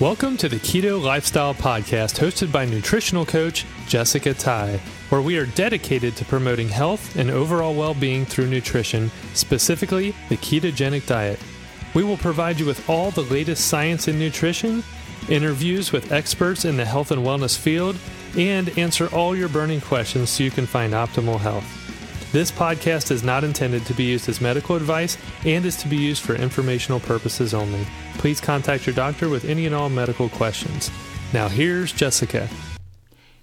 Welcome to the Keto Lifestyle Podcast, hosted by nutritional coach Jessica Ty, where we are dedicated to promoting health and overall well being through nutrition, specifically the ketogenic diet. We will provide you with all the latest science in nutrition, interviews with experts in the health and wellness field, and answer all your burning questions so you can find optimal health. This podcast is not intended to be used as medical advice and is to be used for informational purposes only. Please contact your doctor with any and all medical questions. Now, here's Jessica.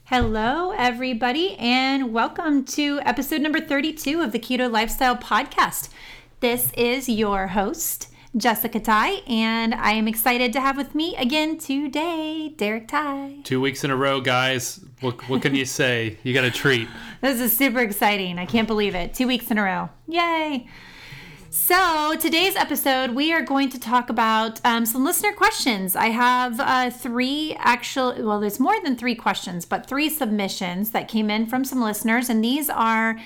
Hello, everybody, and welcome to episode number 32 of the Keto Lifestyle Podcast. This is your host, Jessica Ty, and I am excited to have with me again today, Derek Ty. Two weeks in a row, guys. What, what can you say? You got a treat. This is super exciting. I can't believe it. Two weeks in a row. Yay! So, today's episode, we are going to talk about um, some listener questions. I have uh, three actual, well, there's more than three questions, but three submissions that came in from some listeners. And these are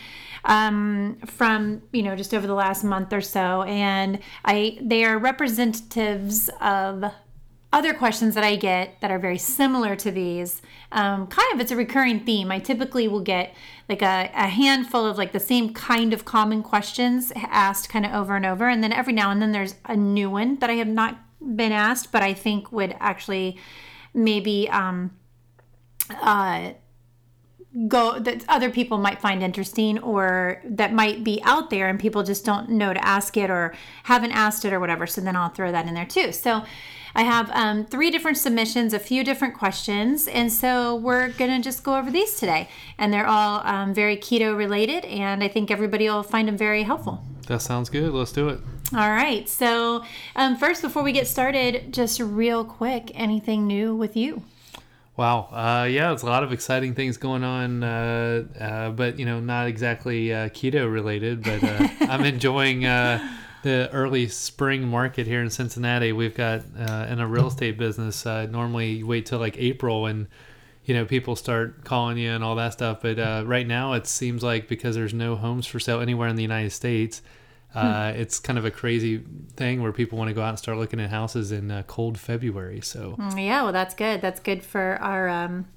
um, from you know just over the last month or so, and I they are representatives of other questions that I get that are very similar to these. Um, kind of, it's a recurring theme. I typically will get like a, a handful of like the same kind of common questions asked kind of over and over, and then every now and then there's a new one that I have not been asked, but I think would actually maybe um, uh, go that other people might find interesting or that might be out there and people just don't know to ask it or haven't asked it or whatever. So then I'll throw that in there too. So I have um, three different submissions, a few different questions, and so we're gonna just go over these today. And they're all um, very keto related, and I think everybody will find them very helpful. That sounds good. Let's do it. All right. So, um, first, before we get started, just real quick, anything new with you? Wow. Uh, yeah, it's a lot of exciting things going on, uh, uh, but you know, not exactly uh, keto related. But uh, I'm enjoying uh, the early spring market here in Cincinnati. We've got in a real estate business. normally, you wait till like April and you know people start calling you and all that stuff. But right now, it seems like because there's no homes for sale anywhere in the United States. Uh, it's kind of a crazy thing where people want to go out and start looking at houses in uh, cold February. So mm, yeah, well, that's good. That's good for our um,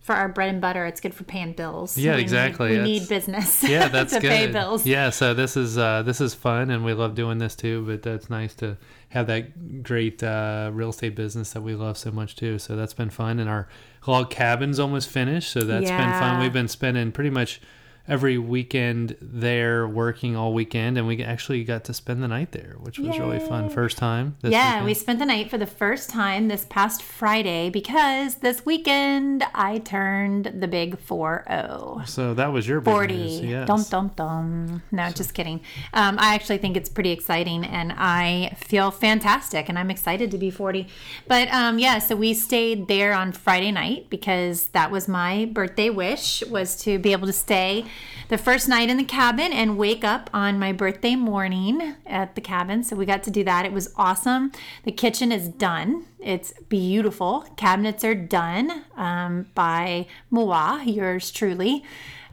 for our bread and butter. It's good for paying bills. Yeah, we exactly. Need, we need business. Yeah, that's to good. pay bills. Yeah, so this is uh, this is fun, and we love doing this too. But that's nice to have that great uh, real estate business that we love so much too. So that's been fun, and our log cabin's almost finished. So that's yeah. been fun. We've been spending pretty much every weekend there working all weekend and we actually got to spend the night there which was Yay. really fun first time yeah weekend. we spent the night for the first time this past friday because this weekend i turned the big 4-0 so that was your 40 yes. dum dum dum no so. just kidding um, i actually think it's pretty exciting and i feel fantastic and i'm excited to be 40 but um, yeah so we stayed there on friday night because that was my birthday wish was to be able to stay the first night in the cabin and wake up on my birthday morning at the cabin. So we got to do that. It was awesome. The kitchen is done. It's beautiful. Cabinets are done um, by Moa, yours truly.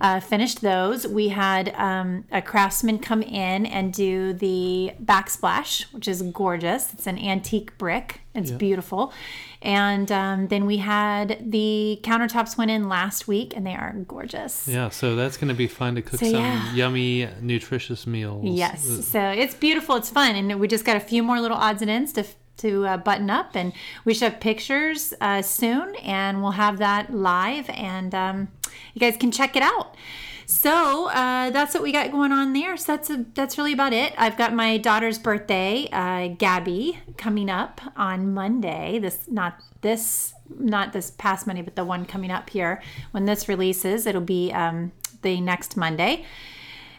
Uh, finished those. We had um, a craftsman come in and do the backsplash, which is gorgeous. It's an antique brick. It's yeah. beautiful. And um, then we had the countertops went in last week, and they are gorgeous. Yeah, so that's going to be fun to cook so, some yeah. yummy, nutritious meals. Yes, so it's beautiful. It's fun, and we just got a few more little odds and ends to to uh, button up, and we should have pictures uh, soon, and we'll have that live, and um, you guys can check it out. So uh, that's what we got going on there. So that's a, that's really about it. I've got my daughter's birthday, uh, Gabby, coming up on Monday. This not this not this past Monday, but the one coming up here. When this releases, it'll be um, the next Monday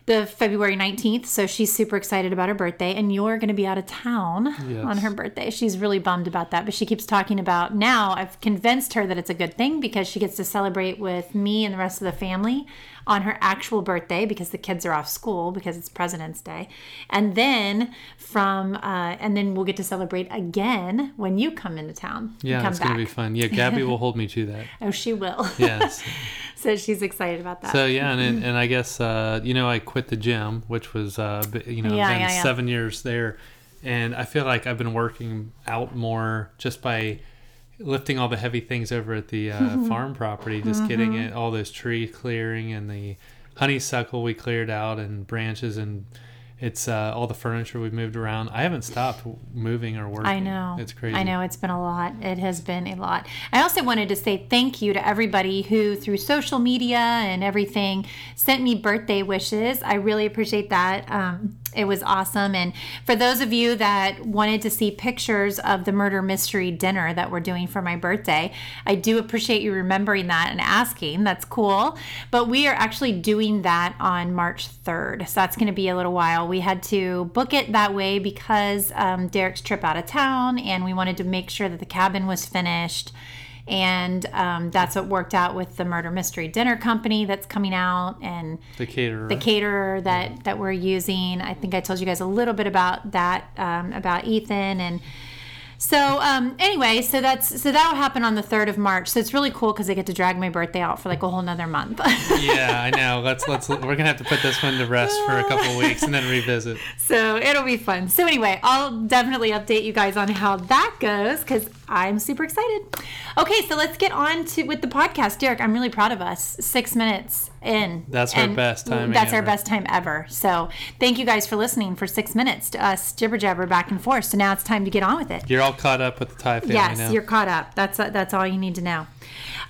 the February 19th. So she's super excited about her birthday. And you're going to be out of town yes. on her birthday. She's really bummed about that. But she keeps talking about now, I've convinced her that it's a good thing because she gets to celebrate with me and the rest of the family on her actual birthday because the kids are off school because it's President's Day. And then from, uh, and then we'll get to celebrate again when you come into town. Yeah, it's going to be fun. Yeah, Gabby will hold me to that. oh, she will. Yes. so she's excited about that. So yeah, and and I guess uh, you know I quit the gym, which was uh, you know yeah, been yeah, yeah. seven years there, and I feel like I've been working out more just by lifting all the heavy things over at the uh, farm property, just getting Mm-hmm. it all those tree clearing and the honeysuckle we cleared out and branches and it's uh, all the furniture we've moved around. I haven't stopped moving or working. I know. It's crazy. I know it's been a lot. It has been a lot. I also wanted to say thank you to everybody who, through social media and everything, sent me birthday wishes. I really appreciate that. Um, it was awesome. And for those of you that wanted to see pictures of the murder mystery dinner that we're doing for my birthday, I do appreciate you remembering that and asking. That's cool. But we are actually doing that on March 3rd. So that's going to be a little while. We had to book it that way because um, Derek's trip out of town and we wanted to make sure that the cabin was finished. And um, that's what worked out with the murder mystery dinner company that's coming out and The caterer. the caterer that that we're using. I think I told you guys a little bit about that um, about Ethan and so um, anyway, so that's so that will happen on the third of March. So it's really cool because I get to drag my birthday out for like a whole nother month. yeah, I know. Let's let's we're gonna have to put this one to rest for a couple of weeks and then revisit. so it'll be fun. So anyway, I'll definitely update you guys on how that goes because I'm super excited. Okay, so let's get on to with the podcast, Derek. I'm really proud of us. Six minutes in. That's our best timing That's our best time ever. So thank you guys for listening for six minutes to us jibber jabber back and forth. So now it's time to get on with it. You're all caught up with the Ty family Yes, now. you're caught up. That's that's all you need to know.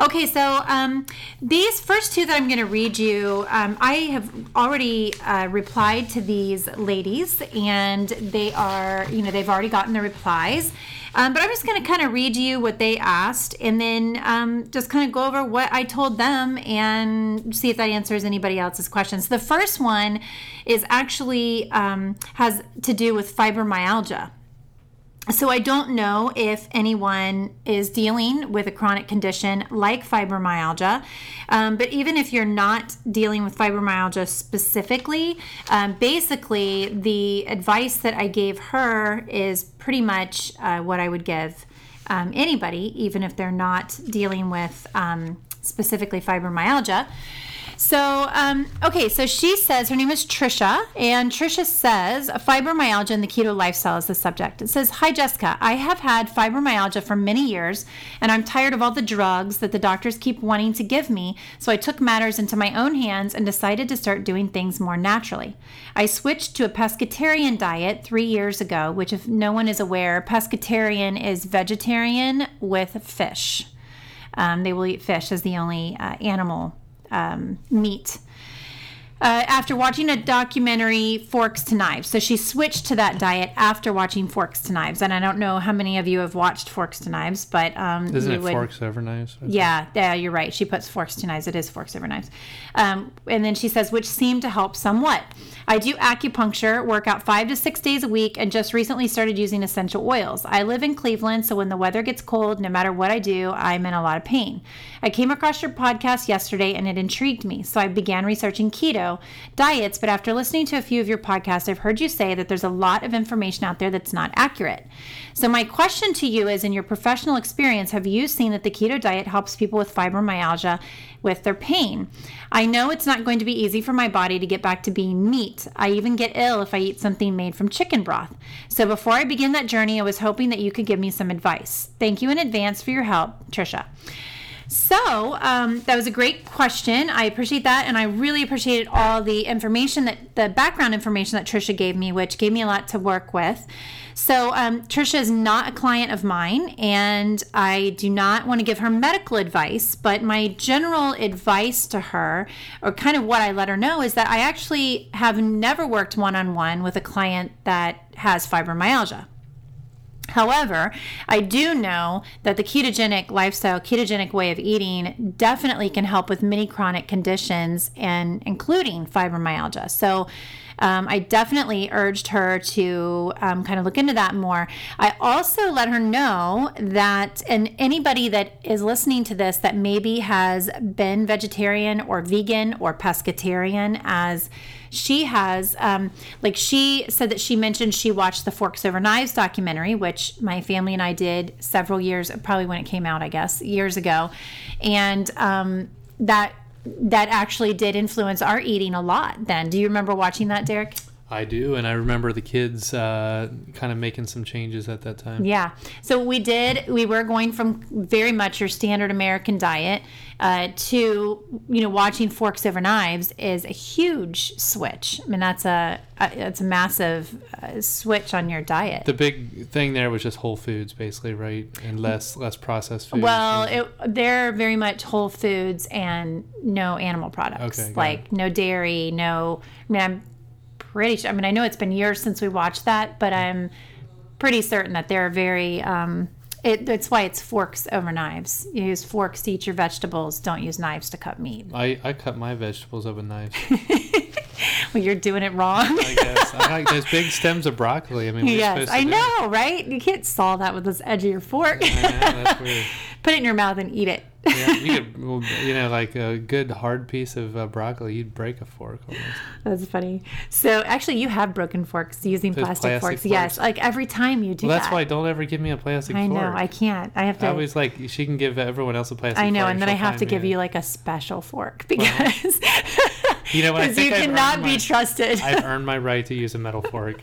Okay, so um, these first two that I'm going to read you, um, I have already uh, replied to these ladies, and they are, you know, they've already gotten the replies. Um, but I'm just going to kind of read you what they asked, and then um, just kind of go over what I told them and see if that answers anybody else's questions. The first one is actually um, has to do with fibromyalgia. So I don't know if anyone is dealing with a chronic condition like fibromyalgia, um, but even if you're not dealing with fibromyalgia specifically, um, basically the advice that I gave her is pretty much uh, what I would give um, anybody, even if they're not dealing with um, specifically fibromyalgia. So, um, okay, so she says her name is Tricia, and Tricia says fibromyalgia and the keto lifestyle is the subject. It says, Hi, Jessica. I have had fibromyalgia for many years, and I'm tired of all the drugs that the doctors keep wanting to give me, so I took matters into my own hands and decided to start doing things more naturally. I switched to a pescatarian diet three years ago, which, if no one is aware, pescatarian is vegetarian with fish. Um, they will eat fish as the only uh, animal um, meat. Uh, after watching a documentary, Forks to Knives. So she switched to that diet after watching Forks to Knives. And I don't know how many of you have watched Forks to Knives, but um, Isn't you it would- forks over knives? yeah, yeah, you're right. She puts forks to knives. It is forks over knives. Um, and then she says, which seemed to help somewhat. I do acupuncture, work out five to six days a week, and just recently started using essential oils. I live in Cleveland, so when the weather gets cold, no matter what I do, I'm in a lot of pain. I came across your podcast yesterday and it intrigued me, so I began researching keto diets. But after listening to a few of your podcasts, I've heard you say that there's a lot of information out there that's not accurate. So, my question to you is in your professional experience, have you seen that the keto diet helps people with fibromyalgia with their pain? I know it's not going to be easy for my body to get back to being meat. I even get ill if I eat something made from chicken broth. So, before I begin that journey, I was hoping that you could give me some advice. Thank you in advance for your help, Tricia. So um, that was a great question. I appreciate that, and I really appreciated all the information that the background information that Tricia gave me, which gave me a lot to work with. So um, Tricia is not a client of mine, and I do not want to give her medical advice. But my general advice to her, or kind of what I let her know, is that I actually have never worked one on one with a client that has fibromyalgia. However, I do know that the ketogenic lifestyle, ketogenic way of eating definitely can help with many chronic conditions and including fibromyalgia. So um, I definitely urged her to um, kind of look into that more. I also let her know that, and anybody that is listening to this that maybe has been vegetarian or vegan or pescatarian, as she has, um, like she said that she mentioned she watched the Forks Over Knives documentary, which my family and I did several years, probably when it came out, I guess, years ago. And um, that that actually did influence our eating a lot then. Do you remember watching that, Derek? I do, and I remember the kids uh, kind of making some changes at that time. Yeah. So we did. We were going from very much your standard American diet uh, to you know watching forks over knives is a huge switch. I mean that's a, a it's a massive uh, switch on your diet. The big thing there was just whole foods, basically, right, and less less processed food. Well, it, they're very much whole foods and no animal products, Okay, like no dairy, no. I mean, I'm pretty sure. I mean, I know it's been years since we watched that, but I'm pretty certain that they're very. Um, it, that's why it's forks over knives. You use forks to eat your vegetables. Don't use knives to cut meat. I, I cut my vegetables with knives. Well, you're doing it wrong. I guess I like those big stems of broccoli. I mean, yes, I know, right? You can't saw that with this edge of your fork. Yeah, that's weird. Put it in your mouth and eat it. Yeah, you could, you know, like a good hard piece of uh, broccoli, you'd break a fork almost. That's funny. So actually, you have broken forks using plastic, plastic forks. Yes, like every time you do Well, that's that. why don't ever give me a plastic I fork. know I can't. I have to. I always like she can give everyone else a plastic. Fork. I know, and then I have to give you like a special fork because You know what? I because you cannot earned be my- trusted. I've earned my right to use a metal fork.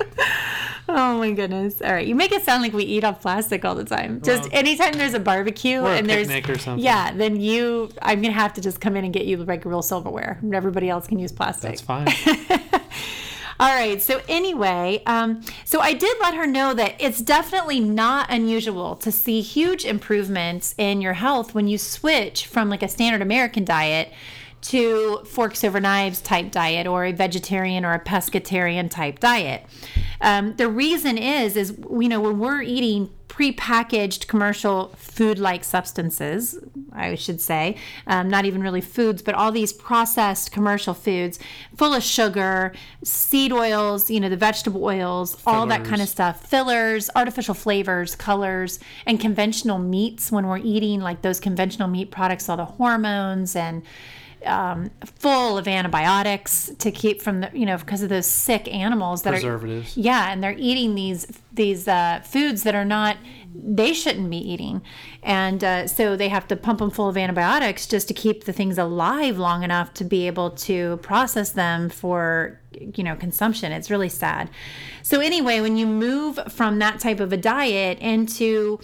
oh my goodness! All right, you make it sound like we eat off plastic all the time. Just Well, anytime there's a barbecue or a and there's picnic or something. yeah, then you I'm gonna have to just come in and get you like real silverware. Everybody else can use plastic. That's fine. All right. So anyway, um, so I did let her know that it's definitely not unusual to see huge improvements in your health when you switch from like a standard American diet to forks over knives type diet or a vegetarian or a pescatarian type diet. Um, the reason is, is you know when we're eating prepackaged commercial food-like substances, I should say, um, not even really foods, but all these processed commercial foods full of sugar, seed oils, you know, the vegetable oils, all that kind of stuff, fillers, artificial flavors, colors, and conventional meats when we're eating like those conventional meat products, all the hormones and um, full of antibiotics to keep from the, you know, because of those sick animals that are Preservatives. yeah, and they're eating these these uh, foods that are not they shouldn't be eating, and uh, so they have to pump them full of antibiotics just to keep the things alive long enough to be able to process them for you know consumption. It's really sad. So anyway, when you move from that type of a diet into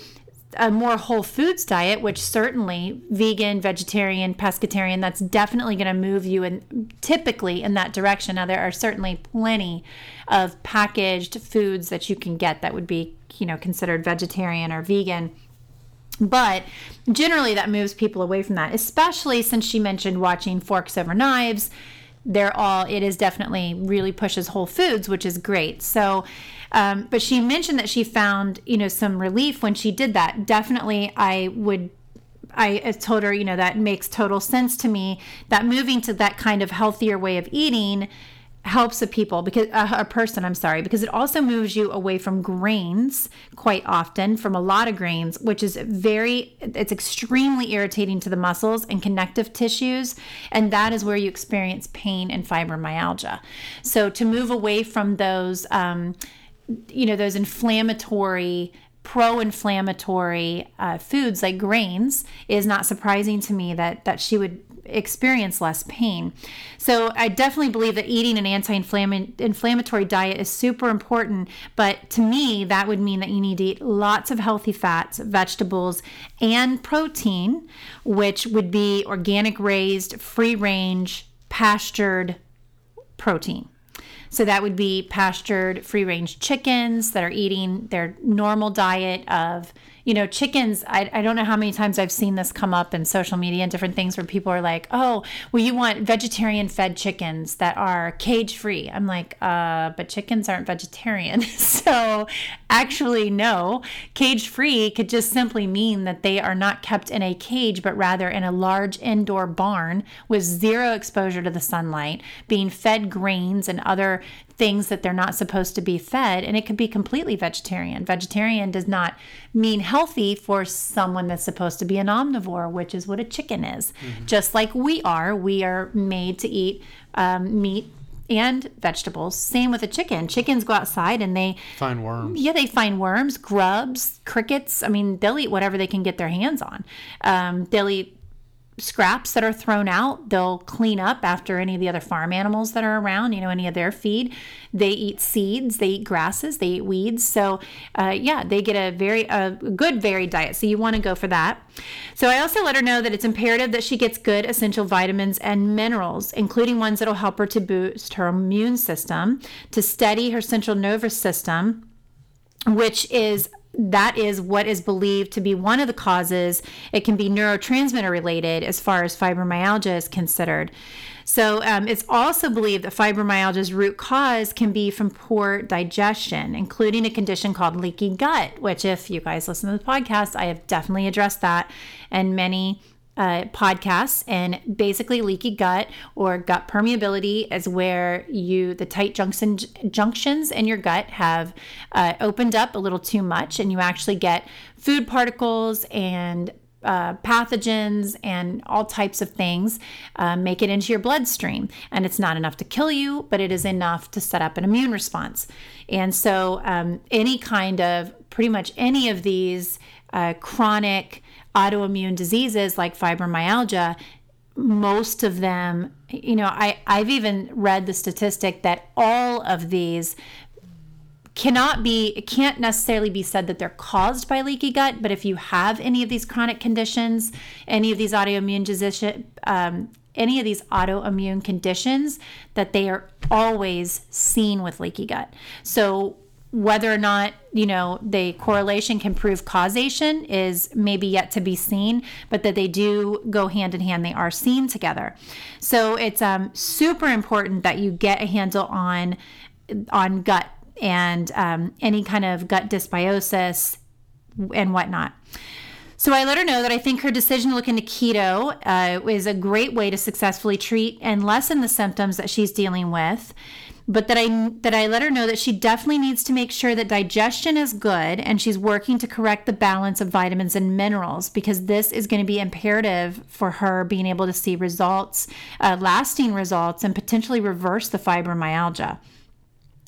a more whole foods diet, which certainly vegan, vegetarian, pescatarian, that's definitely going to move you in typically in that direction. Now there are certainly plenty of packaged foods that you can get that would be, you know, considered vegetarian or vegan. But generally that moves people away from that, especially since she mentioned watching forks over knives. They're all, it is definitely really pushes whole foods, which is great. So, um, but she mentioned that she found, you know, some relief when she did that. Definitely, I would I told her, you know, that makes total sense to me that moving to that kind of healthier way of eating helps a people because uh, a person i'm sorry because it also moves you away from grains quite often from a lot of grains which is very it's extremely irritating to the muscles and connective tissues and that is where you experience pain and fibromyalgia so to move away from those um, you know those inflammatory pro-inflammatory uh, foods like grains is not surprising to me that that she would experience less pain. So i definitely believe that eating an anti-inflammatory diet is super important but to me that would mean that you need to eat lots of healthy fats vegetables and protein which would be organic raised free range pastured protein so that would be pastured free range chickens that are eating their normal diet of, you know, chickens. I, I don't know how many times I've seen this come up in social media and different things where people are like, oh, well, you want vegetarian fed chickens that are cage free. I'm like, uh, but chickens aren't vegetarian. so actually, no. Cage free could just simply mean that they are not kept in a cage, but rather in a large indoor barn with zero exposure to the sunlight, being fed grains and other things that they're not supposed to be fed and it could be completely vegetarian vegetarian does not mean healthy for someone that's supposed to be an omnivore which is what a chicken is just like we are we are made to eat um, meat and vegetables same with a chicken chickens go outside and they Find worms. yeah, they find worms, grubs, crickets. I mean, they'll eat whatever they can get their hands on. Um, they'll eat scraps that are thrown out. They'll clean up after any of the other farm animals that are around, you know, any of their feed. They eat seeds, they eat grasses, they eat weeds. So, uh, yeah, they get a very a good varied diet. So, you want to go for that. So, I also let her know that it's imperative that she gets good essential vitamins and minerals, including ones that'll help her to boost her immune system, to steady her central nervous system, which is that is what is believed to be one of the causes. It can be neurotransmitter related as far as fibromyalgia is considered. So um, it's also believed that fibromyalgia's root cause can be from poor digestion, including a condition called leaky gut, which, if you guys listen to the podcast, I have definitely addressed that. And many uh, podcasts and basically leaky gut or gut permeability is where you the tight junction, junctions in your gut have uh, opened up a little too much and you actually get food particles and uh, pathogens and all types of things uh, make it into your bloodstream. And it's not enough to kill you, but it is enough to set up an immune response. And so, um, any kind of pretty much any of these uh, chronic autoimmune diseases like fibromyalgia, most of them, you know, I, I've even read the statistic that all of these cannot be it can't necessarily be said that they're caused by leaky gut but if you have any of these chronic conditions any of these autoimmune disease um, any of these autoimmune conditions that they are always seen with leaky gut. So whether or not you know the correlation can prove causation is maybe yet to be seen but that they do go hand in hand they are seen together. So it's um, super important that you get a handle on on gut and um, any kind of gut dysbiosis and whatnot. So I let her know that I think her decision to look into keto uh, is a great way to successfully treat and lessen the symptoms that she's dealing with but that I that I let her know that she definitely needs to make sure that digestion is good and she's working to correct the balance of vitamins and minerals because this is going to be imperative for her being able to see results, uh, lasting results, and potentially reverse the fibromyalgia.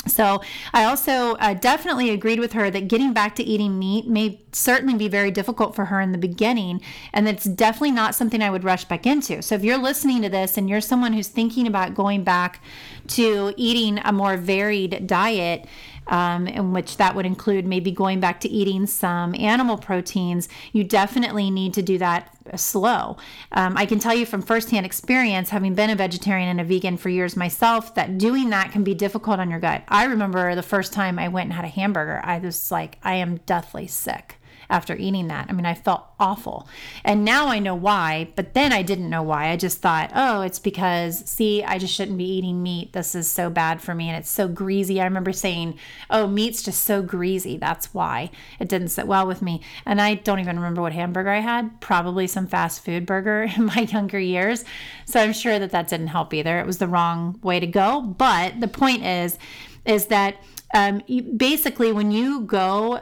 So, I also uh, definitely agreed with her that getting back to eating meat may certainly be very difficult for her in the beginning, and it's definitely not something I would rush back into. So, if you're listening to this and you're someone who's thinking about going back to eating a more varied diet, um, in which that would include maybe going back to eating some animal proteins, you definitely need to do that slow. Um, I can tell you from firsthand experience, having been a vegetarian and a vegan for years myself, that doing that can be difficult on your gut. I remember the first time I went and had a hamburger, I was like, I am deathly sick after eating that. I mean, I felt awful. And now I know why, but then I didn't know why. I just thought, oh, it's because, see, I just shouldn't be eating meat. This is so bad for me and it's so greasy. I remember saying, oh, meat's just so greasy. That's why it didn't sit well with me. And I don't even remember what hamburger I had, probably some fast food burger in my younger years. So I'm sure that that didn't help either. It was the wrong way to go. But the point is, is that um, basically when you go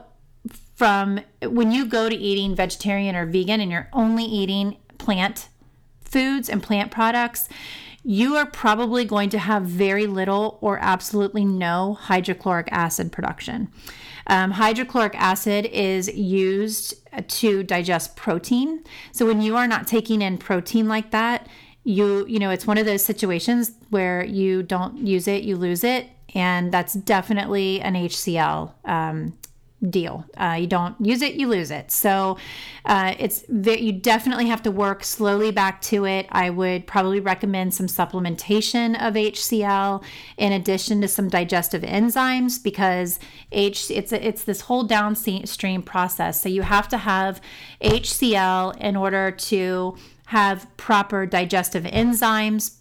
from when you go to eating vegetarian or vegan and you're only eating plant foods and plant products, you are probably going to have very little or absolutely no hydrochloric acid production. Um, hydrochloric acid is used to digest protein. So when you are not taking in protein like that, you you know it's one of those situations where you don't use it, you lose it, and that's definitely an HCl um, deal. Uh, you don't use it, you lose it. So uh, it's you definitely have to work slowly back to it. I would probably recommend some supplementation of HCl in addition to some digestive enzymes because H it's it's this whole downstream process. So you have to have HCl in order to have proper digestive enzymes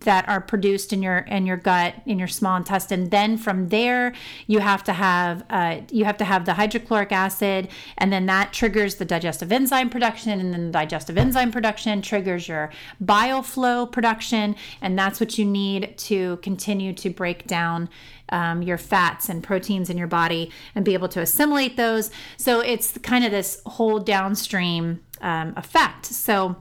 that are produced in your in your gut in your small intestine then from there you have to have uh, you have to have the hydrochloric acid and then that triggers the digestive enzyme production and then the digestive enzyme production triggers your bile flow production and that's what you need to continue to break down um, your fats and proteins in your body and be able to assimilate those. So it's kind of this whole downstream um, effect. So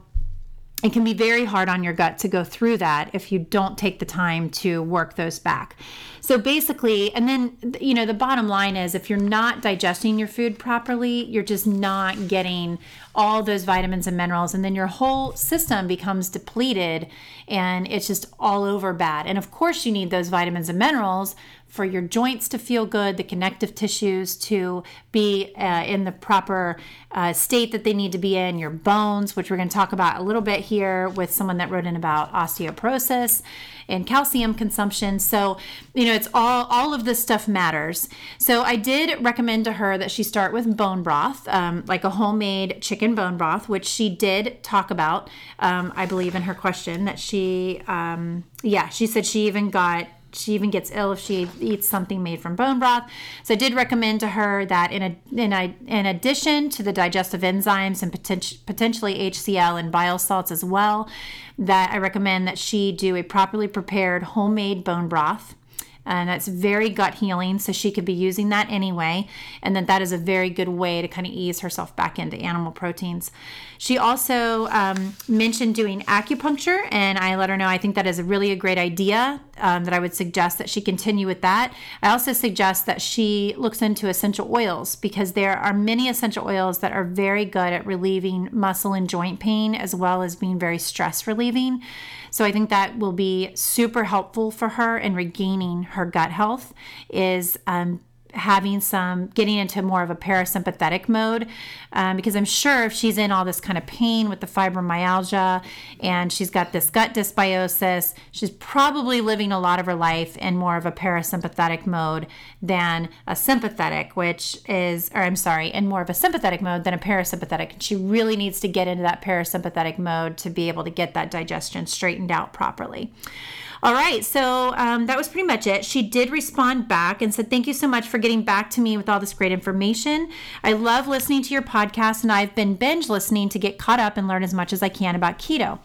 it can be very hard on your gut to go through that if you don't take the time to work those back. So basically, and then, you know, the bottom line is if you're not digesting your food properly, you're just not getting all those vitamins and minerals, and then your whole system becomes depleted and it's just all over bad. And of course, you need those vitamins and minerals for your joints to feel good, the connective tissues to be uh, in the proper uh, state that they need to be in, your bones, which we're going to talk about a little bit here with someone that wrote in about osteoporosis and calcium consumption. So, you know, it's all all of this stuff matters. So, I did recommend to her that she start with bone broth, um, like a homemade chicken bone broth, which she did talk about. Um, I believe in her question that she, um, yeah, she said she even got she even gets ill if she eats something made from bone broth. So I did recommend to her that in a, in a, in addition to the digestive enzymes and poten- potentially HCl and bile salts as well, that I recommend that she do a properly prepared homemade bone broth and that's very gut healing. So she could be using that anyway, and then that is a very good way to kind of ease herself back into animal proteins. She also um, mentioned doing acupuncture, and I let her know I think that is really a great idea. Um, that I would suggest that she continue with that. I also suggest that she looks into essential oils because there are many essential oils that are very good at relieving muscle and joint pain as well as being very stress relieving. So I think that will be super helpful for her in regaining her gut health is um, having some getting into more of a parasympathetic mode um, because i'm sure if she's in all this kind of pain with the fibromyalgia and she's got this gut dysbiosis she's probably living a lot of her life in more of a parasympathetic mode than a sympathetic which is or i'm sorry in more of a sympathetic mode than a parasympathetic. She really needs to get into that parasympathetic mode to be able to get that digestion straightened out properly all right, so um, that was pretty much it. She did respond back and said, Thank you so much for getting back to me with all this great information. I love listening to your podcast, and I've been binge listening to get caught up and learn as much as I can about keto.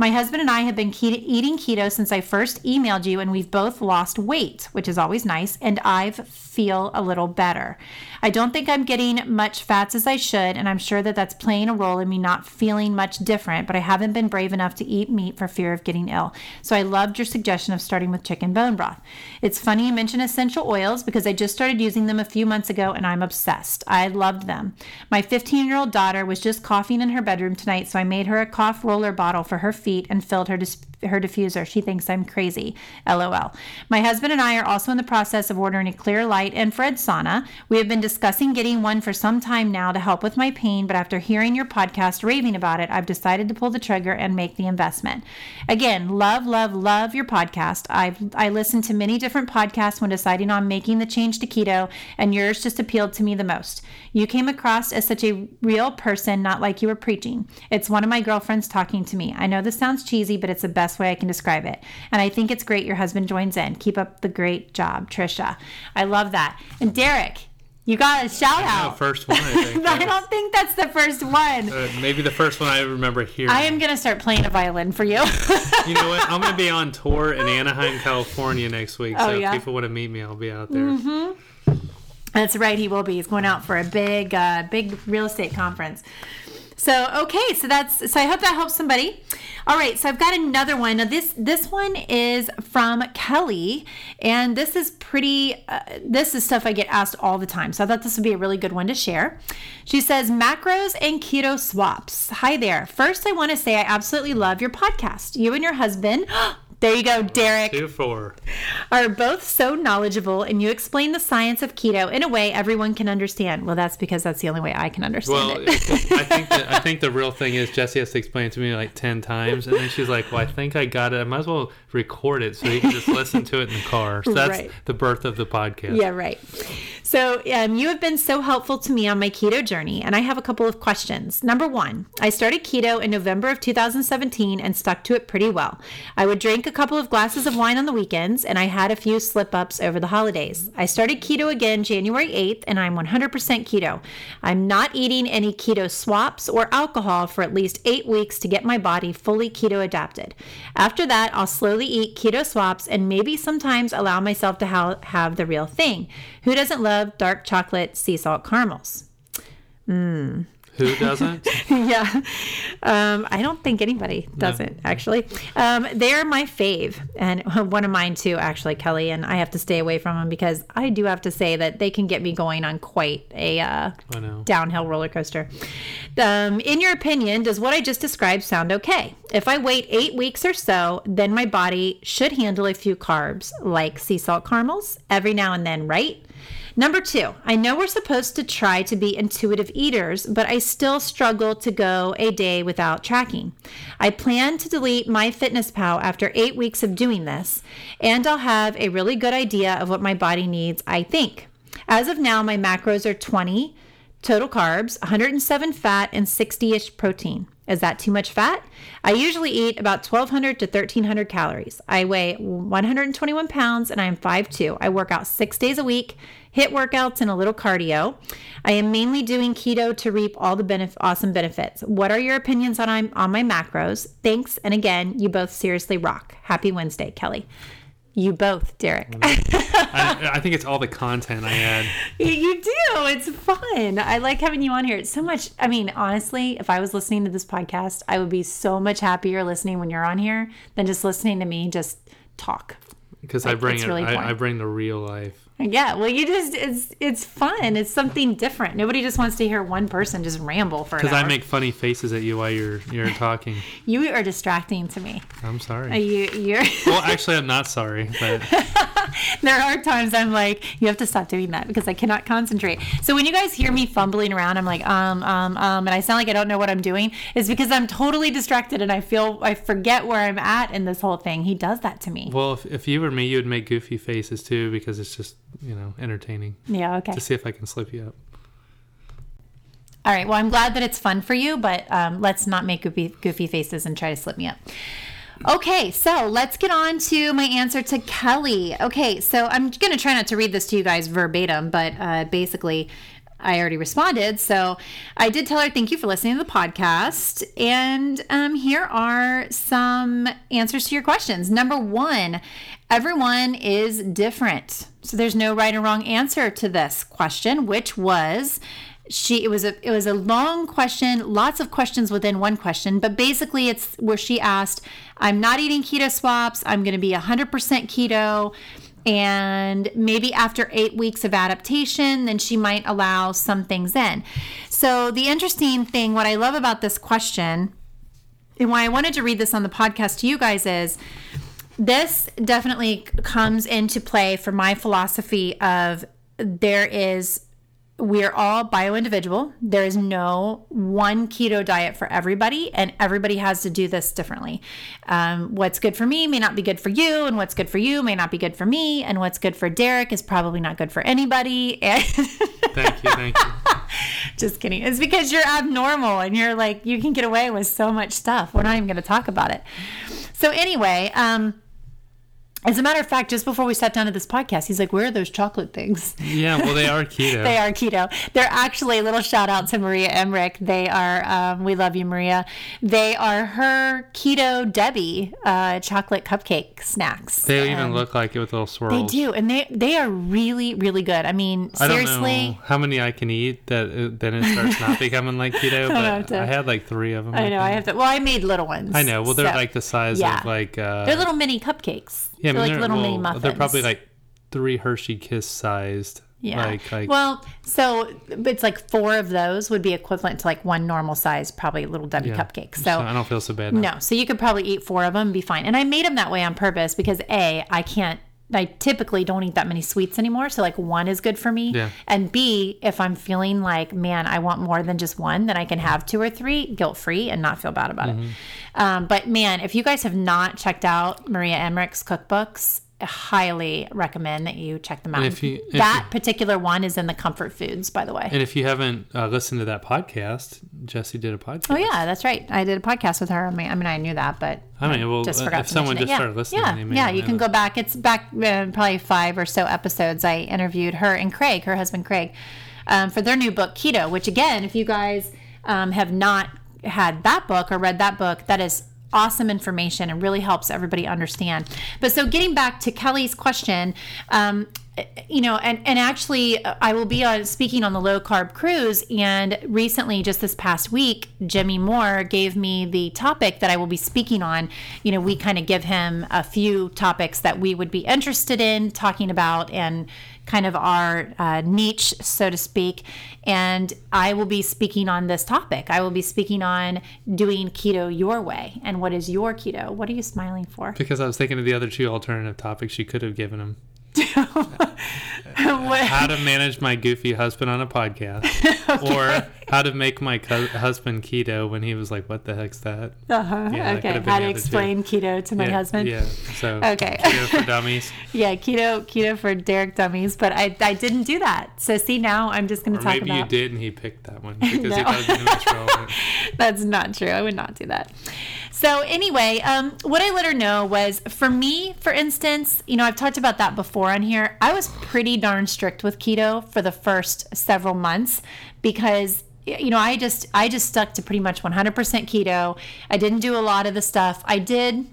My husband and I have been keto, eating keto since I first emailed you, and we've both lost weight, which is always nice, and I feel a little better. I don't think I'm getting much fats as I should, and I'm sure that that's playing a role in me not feeling much different, but I haven't been brave enough to eat meat for fear of getting ill. So I loved your suggestion of starting with chicken bone broth. It's funny you mention essential oils because I just started using them a few months ago and I'm obsessed. I loved them. My 15 year old daughter was just coughing in her bedroom tonight, so I made her a cough roller bottle for her feet feet and filled her dis- her diffuser. She thinks I'm crazy. LOL. My husband and I are also in the process of ordering a Clearlight infrared sauna. We have been discussing getting one for some time now to help with my pain, but after hearing your podcast raving about it, I've decided to pull the trigger and make the investment. Again, love, love, love your podcast. I've I listened to many different podcasts when deciding on making the change to keto, and yours just appealed to me the most. You came across as such a real person, not like you were preaching. It's one of my girlfriends talking to me. I know this sounds cheesy, but it's the best way I can describe it. And I think it's great your husband joins in. Keep up the great job, Tricia. I love that. And Derek, you got a shout out. first one, I think. I don't think that's the first one. Uh, maybe the first one I remember hearing. I am going to start playing a violin for you. you know what? I'm going to be on tour in Anaheim, California next week. Oh, so yeah? if people want to meet me, I'll be out there. Mm-hmm. That's right, he will be. He's going out for a big, uh, big real estate conference. So okay, so that's so I hope that helps somebody. All right, so I've got another one. Now this this one is from Kelly, and this is pretty. Uh, this is stuff I get asked all the time, so I thought this would be a really good one to share. She says macros and keto swaps. Hi there. First, I want to say I absolutely love your podcast. You and your husband. There you go, Derek. Two four. Are both so knowledgeable, and you explain the science of keto in a way everyone can understand. Well, that's because that's the only way I can understand Well, it. I think the, I think the real thing is Jesse has to explain it to me like ten times, and then she's like, "Well, I think I got it. I might as well record it so you can just listen to it in the car." So that's Right. the birth of the podcast. Yeah, right. So, um, you have been so helpful to me on my keto journey, and I have a couple of questions. Number one, I started keto in November of 2017 and stuck to it pretty well. I would drink a couple of glasses of wine on the weekends, and I had a few slip ups over the holidays. I started keto again January 8th, and I'm 100% keto. I'm not eating any keto swaps or alcohol for at least eight weeks to get my body fully keto adapted. After that, I'll slowly eat keto swaps and maybe sometimes allow myself to ha- have the real thing. Who doesn't love dark chocolate sea salt caramels? Who doesn't? yeah. Um, I don't think anybody doesn't actually. Um, they're my fave, and one of mine too, actually, Kelly. And I have to stay away from them because I do have to say that they can get me going on quite a uh, downhill roller coaster. Um, in your opinion, does what I just described sound okay? If I wait eight weeks or so, then my body should handle a few carbs like sea salt caramels every now and then, right? Number two, I know we're supposed to try to be intuitive eaters, but I still struggle to go a day without tracking. I plan to delete my Fitness Pal after eight weeks of doing this, and I'll have a really good idea of what my body needs, I think. As of now, my macros are 20 total carbs, 107 fat, and 60 ish protein. Is that too much fat? I usually eat about 1,200 to 1,300 calories. I weigh 121 pounds and I am 5'2. I work out six days a week, HIIT workouts, and a little cardio. I am mainly doing keto to reap all the benef- awesome benefits. What are your opinions on, on my macros? Thanks. And again, you both seriously rock. Happy Wednesday, Kelly. You both, Derek. I, I think it's all the content I add. You do. It's fun. I like having you on here. It's so much. I mean, honestly, if I was listening to this podcast, I would be so much happier listening when you're on here than just listening to me just talk. Because I bring it, really I, I bring the real life. Yeah, well, you just it's it's fun. It's something different. Nobody just wants to hear one person just ramble for an Because. I make funny faces at you while you're you're talking. you are distracting to me. I'm Uh, sorry. You you're well, actually, I'm not sorry, but there are times I'm like, you have to stop doing that because I cannot concentrate. So when you guys hear me fumbling around, I'm like, um, um, um, and I sound like I don't know what I'm doing, is because I'm totally distracted and I feel I forget where I'm at in this whole thing. He does that to me. well, if, if you were me, you would make goofy faces too because it's just you know entertaining Yeah, okay. to see if I can slip you up. All right. Well, I'm glad that it's fun for you, but um, let's not make goofy, goofy faces and try to slip me up. Okay, so let's get on to my answer to Kelly. Okay, so I'm going to try not to read this to you guys verbatim, but uh, basically, I already responded. So I did tell her, thank you for listening to the podcast. And um, here are some answers to your questions. Number one, everyone is different. So there's no right or wrong answer to this question, which was she it was a it was a long question lots of questions within one question but basically it's where she asked i'm not eating keto swaps i'm going to be 100% keto and maybe after eight weeks of adaptation then she might allow some things in. So the interesting thing what i love about this question and why i wanted to read this on the podcast to you guys is this definitely comes into play for my philosophy of there is we're all bio individual. There is no one keto diet for everybody, and everybody has to do this differently. Um, what's good for me may not be good for you, and what's good for you may not be good for me, and what's good for Derek is probably not good for anybody. And Thank you, thank you. just kidding. It's because you're abnormal and you're like, you can get away with so much stuff. We're not even going to talk about it. So, anyway, um, as a matter of fact, just before we sat down to this podcast, he's like, Where are those chocolate things? Yeah, well, they are keto. They are keto. They're actually a little shout out to Maria Emmerich. They are, um, we love you, Maria. They are her keto Debbie uh, chocolate cupcake snacks. They even look like it with little swirl. They do, and they they are really really good. I mean, I don't seriously. know how many I can eat that uh, then it starts not becoming like keto, but to- I had like three of them. I know. I have to. Well, I made little ones. I know. Well, they're so- like the size yeah. of like. Uh, they're little mini cupcakes. Yeah, I they're mean, like little mini muffins. They're probably like three Hershey Kiss sized. yeah. Like like well, so it's like four of those would be equivalent to like one normal size, probably little Debbie yeah. cupcake. So. I don't feel so bad. now. No, so you could probably eat four of them and be fine. And I made them that way on purpose because A, I can't, I typically don't eat that many sweets anymore. So like one is good for me. Yeah. And B, if I'm feeling like, man, I want more than just one, then I can have two or three guilt free and not feel bad about Mm-hmm. it. Um, but man, if you guys have not checked out Maria Emmerich's cookbooks, highly recommend that you check them out. if you- if that you- particular one is in the comfort foods, by the way. And if you haven't uh, listened to that podcast, Jesse did a podcast. Oh yeah, that's right. I did a podcast with her. I mean, I mean, I knew that, but I mean, well, just uh, forgot if to someone just it. started listening, yeah, yeah, you can that. go back. It's back uh, probably five or so episodes. I interviewed her and Craig, her husband Craig, um, for their new book Keto. Which again, if you guys um, have not had that book or read that book, that is awesome information and really helps everybody understand. But so getting back to Kelly's question. Um, you know, and, and actually, uh, I will be on speaking on the low carb cruise. And recently, just this past week, Jimmy Moore gave me the topic that I will be speaking on. You know, we kind of give him a few topics that we would be interested in talking about and kind of our uh, niche, so to speak. And I will be speaking on this topic. I will be speaking on doing keto your way. And what is your keto? What are you smiling for? Because I was thinking of the other two alternative topics you could have given him. how to manage my goofy husband on a podcast, okay. or how to make my co- husband keto when he was like, "What the heck's that?" Uh-huh. Yeah, okay, how to explain two. keto to my yeah, husband. Yeah. So okay, keto for dummies. yeah, keto keto for Derek dummies, but I I didn't do that. So see now I'm just going to talk maybe about. Maybe you did, and he picked that one because no. he thought it was relevant. That's not true. I would not do that. So anyway, um, what I let her know was for me, for instance, you know, I've talked about that before on here. I was pretty darn strict with keto for the first several months because you know i just i just stuck to pretty much 100% keto i didn't do a lot of the stuff i did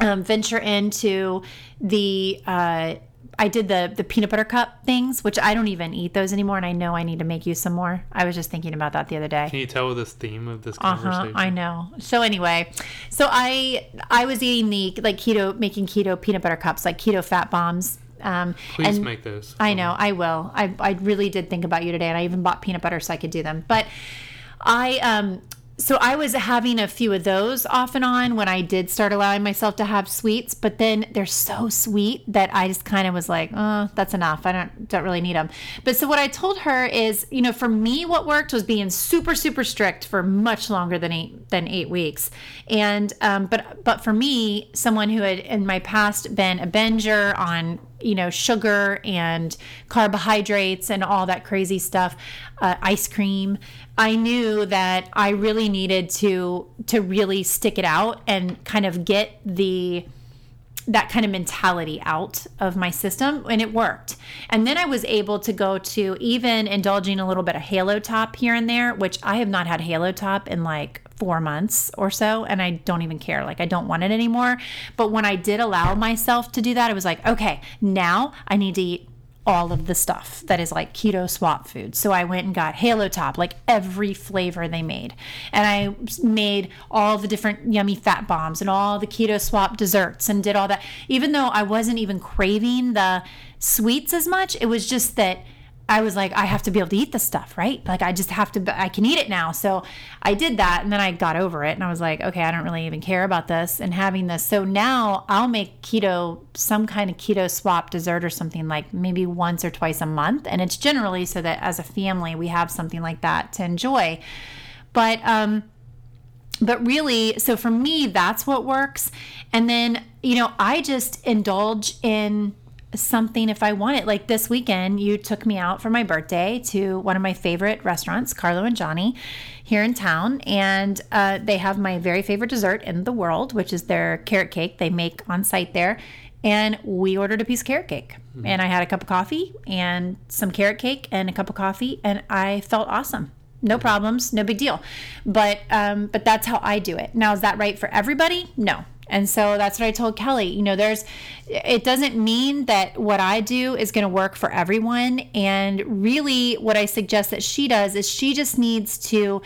um, venture into the uh, I did the the peanut butter cup things, which I don't even eat those anymore, and I know I need to make you some more. I was just thinking about that the other day. Can you tell this theme of this conversation? Uh-huh, I know. So anyway, so I I was eating the like keto, making keto peanut butter cups, like keto fat bombs. Um, Please make those. I know, I will. I I really did think about you today, and I even bought peanut butter so I could do them, but. I um so I was having a few of those off and on when I did start allowing myself to have sweets, but then they're so sweet that I just kind of was like, "Oh, that's enough. I don't don't really need them." But so what I told her is, you know, for me what worked was being super super strict for much longer than 8 than 8 weeks. And um but but for me, someone who had in my past been a binger on you know sugar and carbohydrates and all that crazy stuff uh, ice cream i knew that i really needed to to really stick it out and kind of get the that kind of mentality out of my system and it worked. And then I was able to go to even indulging a little bit of halo top here and there, which I have not had halo top in like four months or so and I don't even care. Like I don't want it anymore. But when I did allow myself to do that, I was like, okay, now I need to eat all of the stuff that is like keto swap food. So I went and got Halo Top, like every flavor they made. And I made all the different yummy fat bombs and all the keto swap desserts and did all that. Even though I wasn't even craving the sweets as much, it was just that I was like, I have to be able to eat this stuff, right? Like, I just have to, I can eat it now. So I did that. And then I got over it and I was like, okay, I don't really even care about this and having this. So now I'll make keto, some kind of keto swap dessert or something like maybe once or twice a month. And it's generally so that as a family, we have something like that to enjoy. But, um, but really, so for me, that's what works. And then, you know, I just indulge in something if I want it. Like this weekend, you took me out for my birthday to one of my favorite restaurants, Carlo and Johnny, here in town. And uh, they have my very favorite dessert in the world, which is their carrot cake they make on site there. And we ordered a piece of carrot cake. Mm-hmm. And I had a cup of coffee and some carrot cake and a cup of coffee. And I felt awesome no problems no big deal but um but that's how i do it now is that right for everybody no and so that's what I told Kelly. You know, there's, it doesn't mean that what I do is going to work for everyone. And really, what I suggest that she does is she just needs to,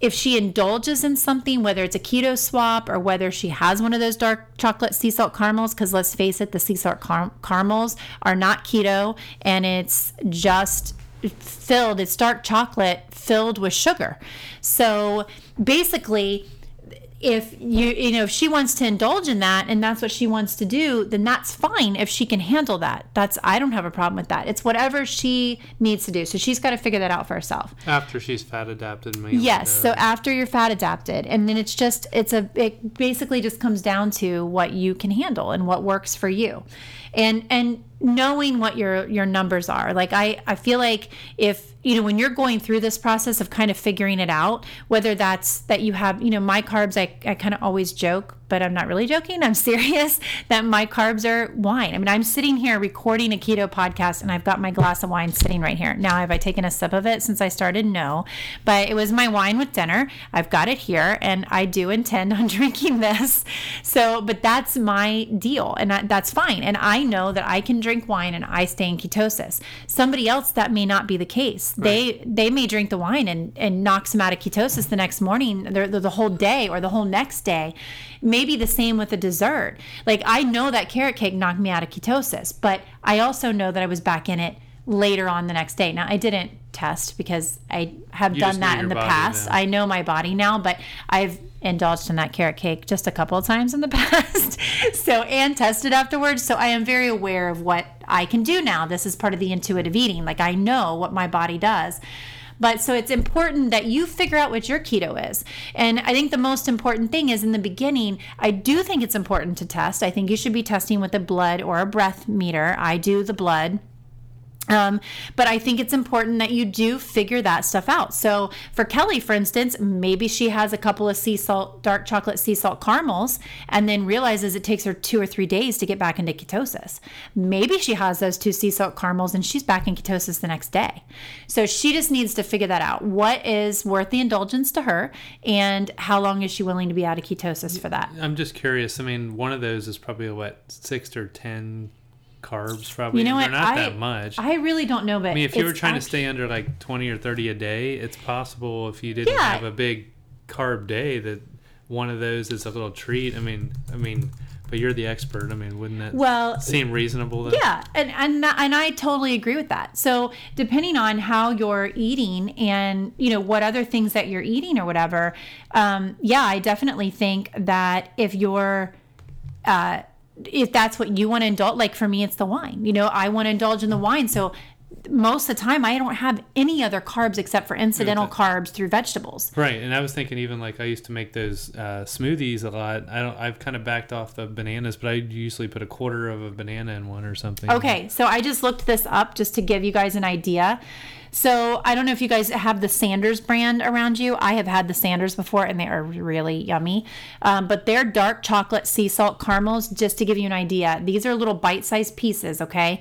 if she indulges in something, whether it's a keto swap or whether she has one of those dark chocolate sea salt caramels, because let's face it, the sea salt car- caramels are not keto and it's just filled, it's dark chocolate filled with sugar. So basically, if you you know if she wants to indulge in that and that's what she wants to do then that's fine if she can handle that. That's i don't have a problem with that. It's whatever she needs to do. So she's got to figure that out for herself. After she's fat adapted yes so after you're fat adapted and then it's just it's a it basically just comes down to what you can handle and what works for you and and knowing what your your numbers are. Like i i feel like if you know when you're going through this process of kind of figuring it out whether that's that you have you know my carbs i, I kind of always joke but I'm not really joking. I'm serious that my carbs are wine. I mean, I'm sitting here recording a keto podcast and I've got my glass of wine sitting right here. Now, have I taken a sip of it since I started? No, but it was my wine with dinner. I've got it here and I do intend on drinking this. So, but that's my deal and that's fine. And I know that I can drink wine and I stay in ketosis. Somebody else that may not be the case. Right. They they may drink the wine and and knocks them out of ketosis the next morning, the, the whole day or the whole next day. Maybe the same with a dessert. Like I know that carrot cake knocked me out of ketosis, but I also know that I was back in it later on the next day. Now I didn't test because I have you done that in the past. I know my body now, but I've indulged in that carrot cake just a couple of times in the past. so and tested afterwards. So I am very aware of what I can do now. This is part of the intuitive eating. Like I know what my body does. But so it's important that you figure out what your keto is. And I think the most important thing is in the beginning, I do think it's important to test. I think you should be testing with a blood or a breath meter. I do the blood um, but I think it's important that you do figure that stuff out. So for Kelly, for instance, maybe she has a couple of sea salt, dark chocolate sea salt caramels, and then realizes it takes her two or three days to get back into ketosis. Maybe she has those two sea salt caramels and she's back in ketosis the next day. So she just needs to figure that out. What is worth the indulgence to her, and how long is she willing to be out of ketosis for that? I'm just curious. I mean, one of those is probably what six or ten carbs probably. You know They're what? not I, that much. I really don't know, but I mean, if you were trying actually, to stay under like 20 or 30 a day, it's possible if you didn't yeah. have a big carb day that one of those is a little treat. I mean, I mean, but you're the expert. I mean, wouldn't that well seem reasonable? Then? Yeah, and and and I totally agree with that. So depending on how you're eating and you know what other things that you're eating or whatever, um, yeah, I definitely think that if you're uh, if that's what you want to indulge like for me it's the wine. You know i want to indulge in the wine. So most of the time I don't have any other carbs except for incidental okay. carbs through vegetables. Right, and I was thinking even like I used to make those uh, smoothies a lot. I don't. I've kind of backed off the bananas, but I usually put a quarter of a banana in one or something. Okay, so I just looked this up just to give you guys an idea. So I don't know if you guys have the Sanders brand around you. I have had the Sanders before, and they are really yummy. Um, but they're dark chocolate sea salt caramels. Just to give you an idea, these are little bite-sized pieces. Okay,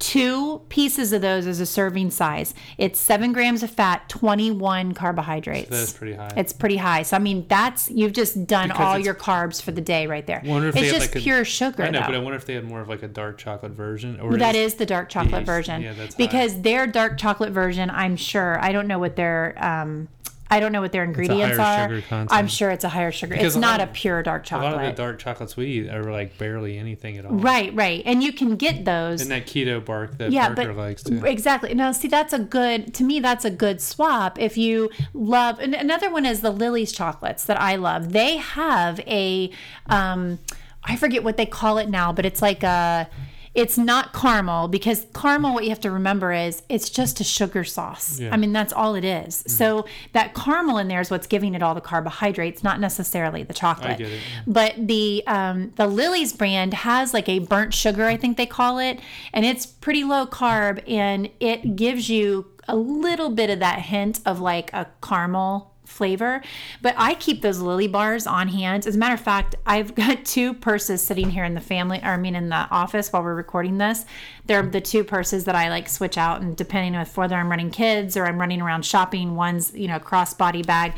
Two pieces of those is a serving size. It's seven grams of fat, 21 carbohydrates. So that's pretty high. It's pretty high. So, I mean, that's, you've just done because all your carbs for the day right there. it's just like pure a, sugar. I know, though. but I wonder if they had more of like a dark chocolate version. Or that is, is the dark chocolate version. Yeah, that's Because high. their dark chocolate version, I'm sure, I don't know what their, um, I don't know what their ingredients are. I'm sure it's a higher sugar. Because it's not a, of, pure dark chocolate. A lot of the dark chocolates we eat are like barely anything at all. Right, right. And you can get those. And that keto bark that yeah, Parker but, likes too. Exactly. Now, see, that's a good, to me, that's a good swap. If you love, and another one is the Lily's chocolates that I love. They have a, um, I forget what they call it now, but it's like a, it's not caramel because caramel, what you have to remember is it's just a sugar sauce. Yeah. I mean, that's all it is. Mm-hmm. So that caramel in there is what's giving it all the carbohydrates, not necessarily the chocolate. It, yeah. But the um, the Lily's brand has like a burnt sugar, I think they call it, and it's pretty low carb, and it gives you a little bit of that hint of like a caramel flavor. But I keep those lily bars on hand. As a matter of fact, I've got two purses sitting here in the family, or I mean in the office while we're recording this. They're the two purses that I like switch out, and depending on whether I'm running kids or I'm running around shopping, one's you know crossbody bag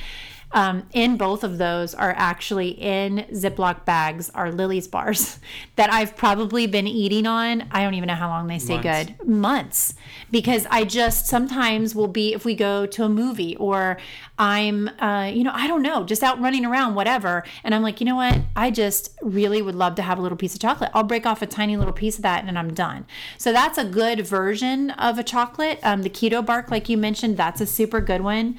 um, in both of those are actually in Ziploc bags are Lily's bars that I've probably been eating on. I don't even know how long they stay Months. good. Months. Because I just sometimes will be, if we go to a movie or I'm, uh, you know, I don't know, just out running around, whatever. And I'm like, you know what? I just really would love to have a little piece of chocolate. I'll break off a tiny little piece of that and I'm done. So that's a good version of a chocolate. Um, the keto bark, like you mentioned, that's a super good one.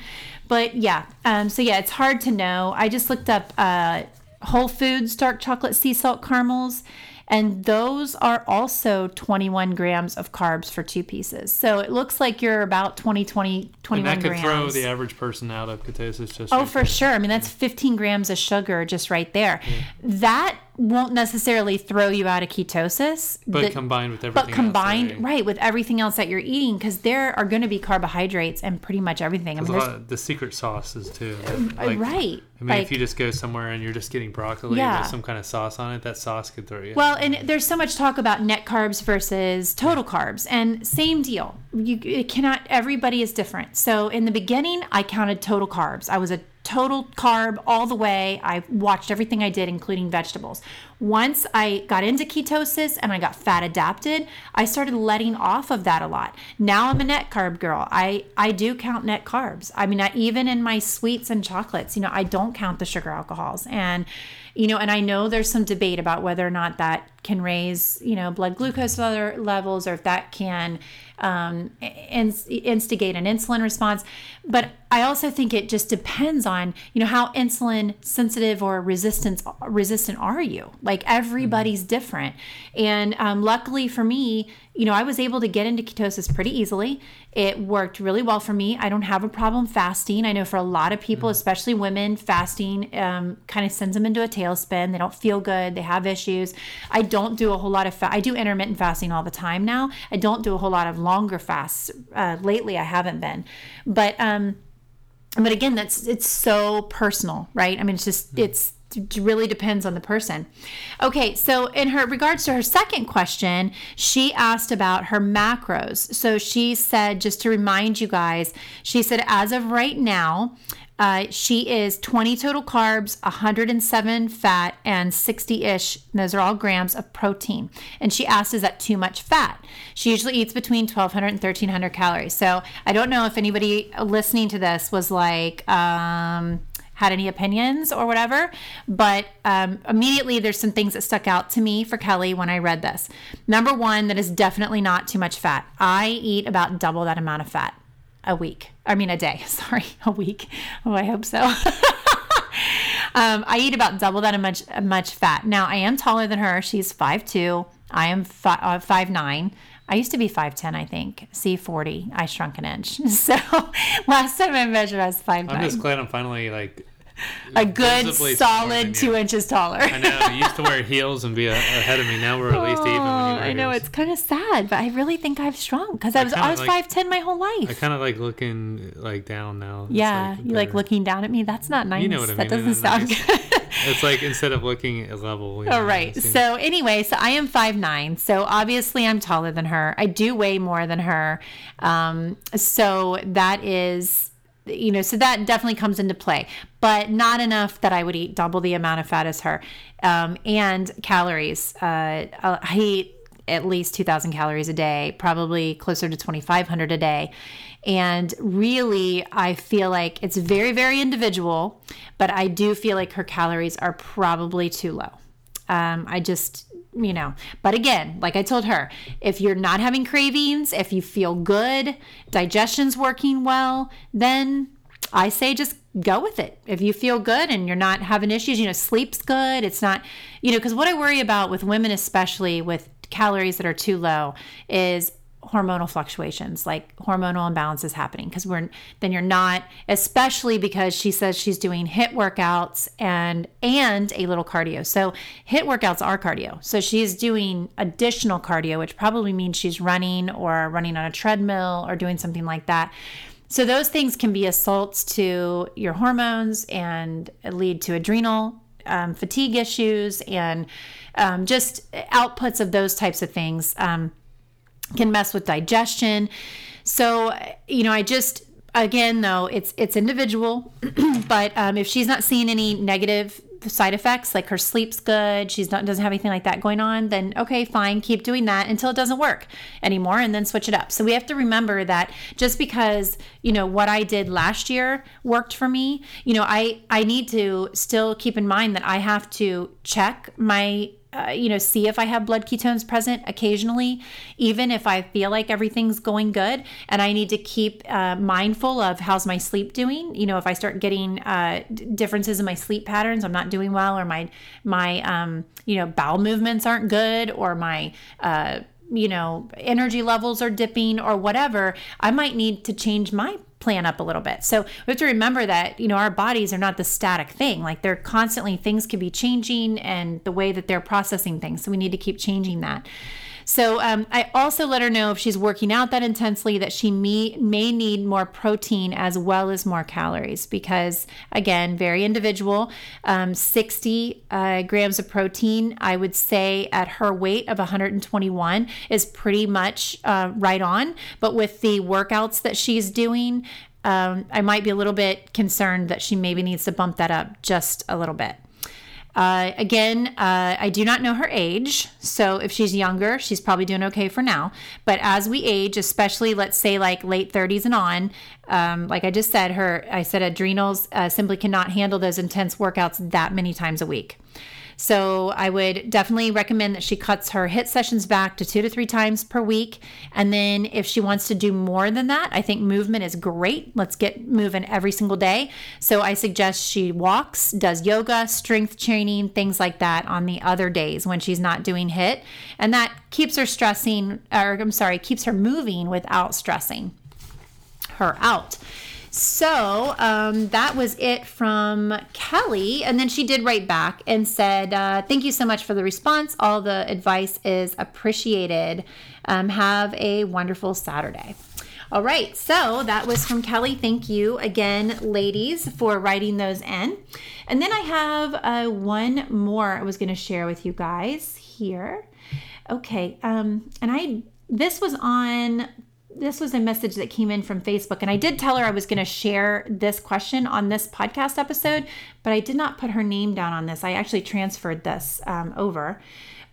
But yeah, um, so yeah, it's hard to know. I just looked up uh, Whole Foods dark chocolate sea salt caramels, and those are also 21 grams of carbs for two pieces. So it looks like you're about 20, 20, 21 and that could throw the average person out of ketosis just. Oh, right for there. sure. I mean, that's 15 grams of sugar just right there. Yeah. That won't necessarily throw you out of ketosis. But that- combined with everything but combined, else, right, with everything else that you're eating, because there are going to be carbohydrates and pretty much everything. I mean, a lot of the secret sauces too. uh, Like, right. I mean, like, if you just go somewhere and you're just getting broccoli Yeah. with some kind of sauce on it, that sauce could throw you. Well, and there's so much talk about net carbs versus total carbs, and same deal. You it cannot. Everybody is different. So in the beginning, I counted total carbs. I was a total carb all the way. I watched everything I did, including vegetables. Once I got into ketosis and I got fat adapted, I started letting off of that a lot. Now I'm a net carb girl. I I do count net carbs. I mean, I, even in my sweets and chocolates, you know, I don't count the sugar alcohols and you know, and I know there's some debate about whether or not that can raise, you know, blood glucose level- levels or if that can um, ins- instigate an insulin response. But I also think it just depends on, you know, how insulin sensitive or resistance resistant are you? Like everybody's different. And um, luckily for me, you know, I was able to get into ketosis pretty easily. It worked really well for me. I don't have a problem fasting. I know for a lot of people, especially women, fasting um, kind of sends them into a tailspin. They don't feel good. They have issues. I don't do a whole lot of fa- I do intermittent fasting all the time now. I don't do a whole lot of longer fasts. Uh, lately, I haven't been, but um, but again, that's it's so personal, right? I mean, it's just it's it really depends on the person. Okay, so in her regards to her second question, she asked about her macros. So she said, just to remind you guys, she said, as of right now, uh, she is 20 total carbs, 107 fat, and 60 ish, those are all grams of protein. And she asked, is that too much fat? She usually eats between 1,200 and 1,300 calories. So I don't know if anybody listening to this was like, um, had any opinions or whatever. But um, immediately, there's some things that stuck out to me for Kelly when I read this. Number one, that is definitely not too much fat. I eat about double that amount of fat a week. I mean, a day. Sorry, a week. Oh, I hope so. um, I eat about double that much much fat. Now, I am taller than her. She's 5'2". I am fi- uh, 5'9". I used to be 5'10", I think. C40. I shrunk an inch. So last time I measured, I was 5'9". I'm just glad I'm finally like a good, solid two inches taller. I know you used to wear heels and be a, ahead of me. Now we're at least even. When you Oh, wear I know heels. it's kind of sad, but I really think I've shrunk because I was I was like- five ten my whole life. I kind of like looking like down now. Yeah, like you like looking down at me. That's not nice. You know what I mean. that doesn't sound nice? good. It's like instead of looking at level. you know, right. it seems- So anyway, so I am five nine. So obviously I'm taller than her. I do weigh more than her. Um, so that is, you know, so that definitely comes into play, but not enough that I would eat double the amount of fat as her. Um, and calories. Uh, I eat at least 2,000 calories a day, probably closer to 2,500 a day. And really, I feel like it's very, very individual, but I do feel like her calories are probably too low. Um, I just, you know, but again, like I told her, if you're not having cravings, if you feel good, digestion's working well, then I say just go with it. If you feel good and you're not having issues, you know, sleep's good. It's not, you know, because what I worry about with women, especially with calories that are too low, is hormonal fluctuations like hormonal imbalances happening because we're then you're not especially because she says she's doing HIIT workouts and and a little cardio. So HIIT workouts are cardio. So she's doing additional cardio which probably means she's running or running on a treadmill or doing something like that. So those things can be assaults to your hormones and lead to adrenal um, fatigue issues and um, just outputs of those types of things. Um, can mess with digestion. So, you know, I just again though it's it's individual, but um, if she's not seeing any negative side effects like her sleep's good she's not doesn't have anything like that going on then okay fine keep doing that until it doesn't work anymore and then switch it up so we have to remember that just because you know what i did last year worked for me you know i i need to still keep in mind that i have to check my uh, you know, see if I have blood ketones present occasionally, even if I feel like everything's going good. And I need to keep uh, mindful of how's my sleep doing. You know, if I start getting uh, differences in my sleep patterns, I'm not doing well, or my my um, you know bowel movements aren't good, or my uh, you know energy levels are dipping, or whatever. I might need to change my plan up a little bit. So we have to remember that, you know, our bodies are not the static thing. Like they're constantly, things can be changing and the way that they're processing things. So we need to keep changing that. So um, I also let her know if she's working out that intensely that she may, may need more protein as well as more calories because, again, very individual. Um, 60 uh, grams of protein, I would say at her weight of 121 is pretty much uh, right on. But with the workouts that she's doing, um, I might be a little bit concerned that she maybe needs to bump that up just a little bit. Uh, again, uh, I do not know her age. So if she's younger, she's probably doing okay for now. But as we age, especially let's say like late 30s and on, um, like I just said, her, I said adrenals uh, simply cannot handle those intense workouts that many times a week. So I would definitely recommend that she cuts her HIIT sessions back to two to three times per week. And then if she wants to do more than that, I think movement is great. Let's get moving every single day. So I suggest she walks, does yoga, strength training, things like that on the other days when she's not doing HIIT. And that keeps her stressing, or I'm sorry, keeps her moving without stressing her out. So um, that was it from Kelly. And then she did write back and said, uh, Thank you so much for the response. All the advice is appreciated. Um, have a wonderful Saturday. All right, so that was from Kelly. Thank you again, ladies, for writing those in. And then I have uh, one more I was going to share with you guys here. Okay, um, and I this was on this was a message that came in from Facebook, and I did tell her I was going to share this question on this podcast episode, but I did not put her name down on this. I actually transferred this um, over.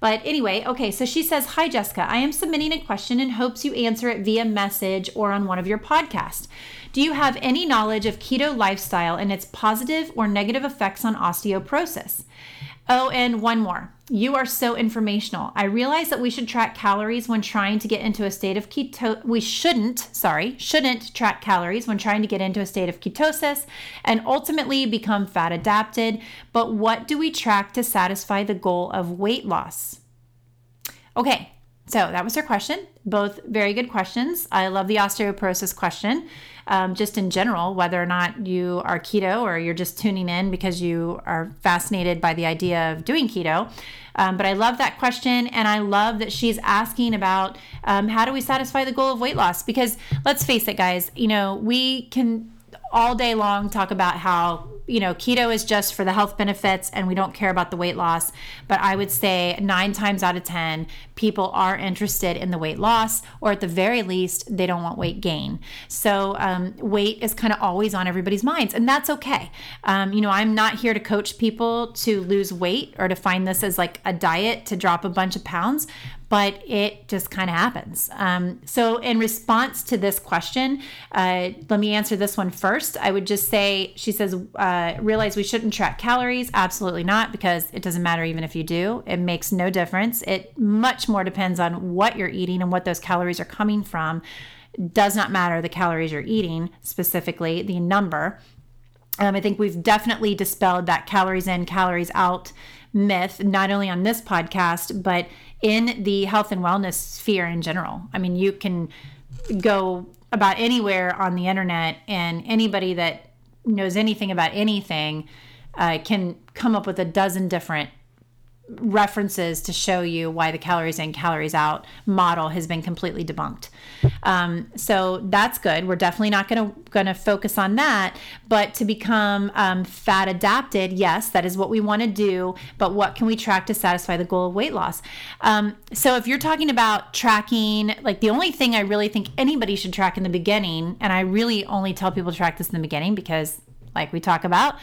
But anyway, okay, so she says, Hi, Jessica. I am submitting a question and hopes you answer it via message or on one of your podcasts. Do you have any knowledge of keto lifestyle and its positive or negative effects on osteoporosis? Oh, and one more. You are so informational. I realize that we should track calories when trying to get into a state of keto. We shouldn't, sorry, shouldn't track calories when trying to get into a state of ketosis and ultimately become fat adapted. But what do we track to satisfy the goal of weight loss? Okay, so that was her question. Both very good questions. I love the osteoporosis question um, just in general, whether or not you are keto or you're just tuning in because you are fascinated by the idea of doing keto. Um, but I love that question, and I love that she's asking about um, how do we satisfy the goal of weight loss? Because let's face it, guys, you know, we can all day long talk about how you know, keto is just for the health benefits and we don't care about the weight loss. But I would say nine times out of 10, people are interested in the weight loss, or at the very least, they don't want weight gain. So, um, weight is kind of always on everybody's minds, and that's okay. Um, you know, I'm not here to coach people to lose weight or to find this as like a diet to drop a bunch of pounds but it just kind of happens. Um, so, in response to this question, uh, let me answer this one first. I would just say, she says, uh, realize we shouldn't track calories. Absolutely not, because it doesn't matter even if you do. It makes no difference. It much more depends on what you're eating and what those calories are coming from. Does not matter the calories you're eating, specifically the number. Um, I think we've definitely dispelled that calories in, calories out myth, not only on this podcast, but in the health and wellness sphere in general. I mean, you can go about anywhere on the internet, and anybody that knows anything about anything uh, can come up with a dozen different references to show you why the calories in calories out model has been completely debunked. Um, so that's good. We're definitely not going to going to focus on that. But to become um, fat adapted yes that is what we want to do. But what can we track to satisfy the goal of weight loss? Um, so if you're talking about tracking like the only thing i really think anybody should track in the beginning and i really only tell people to track this in the beginning because like we talk about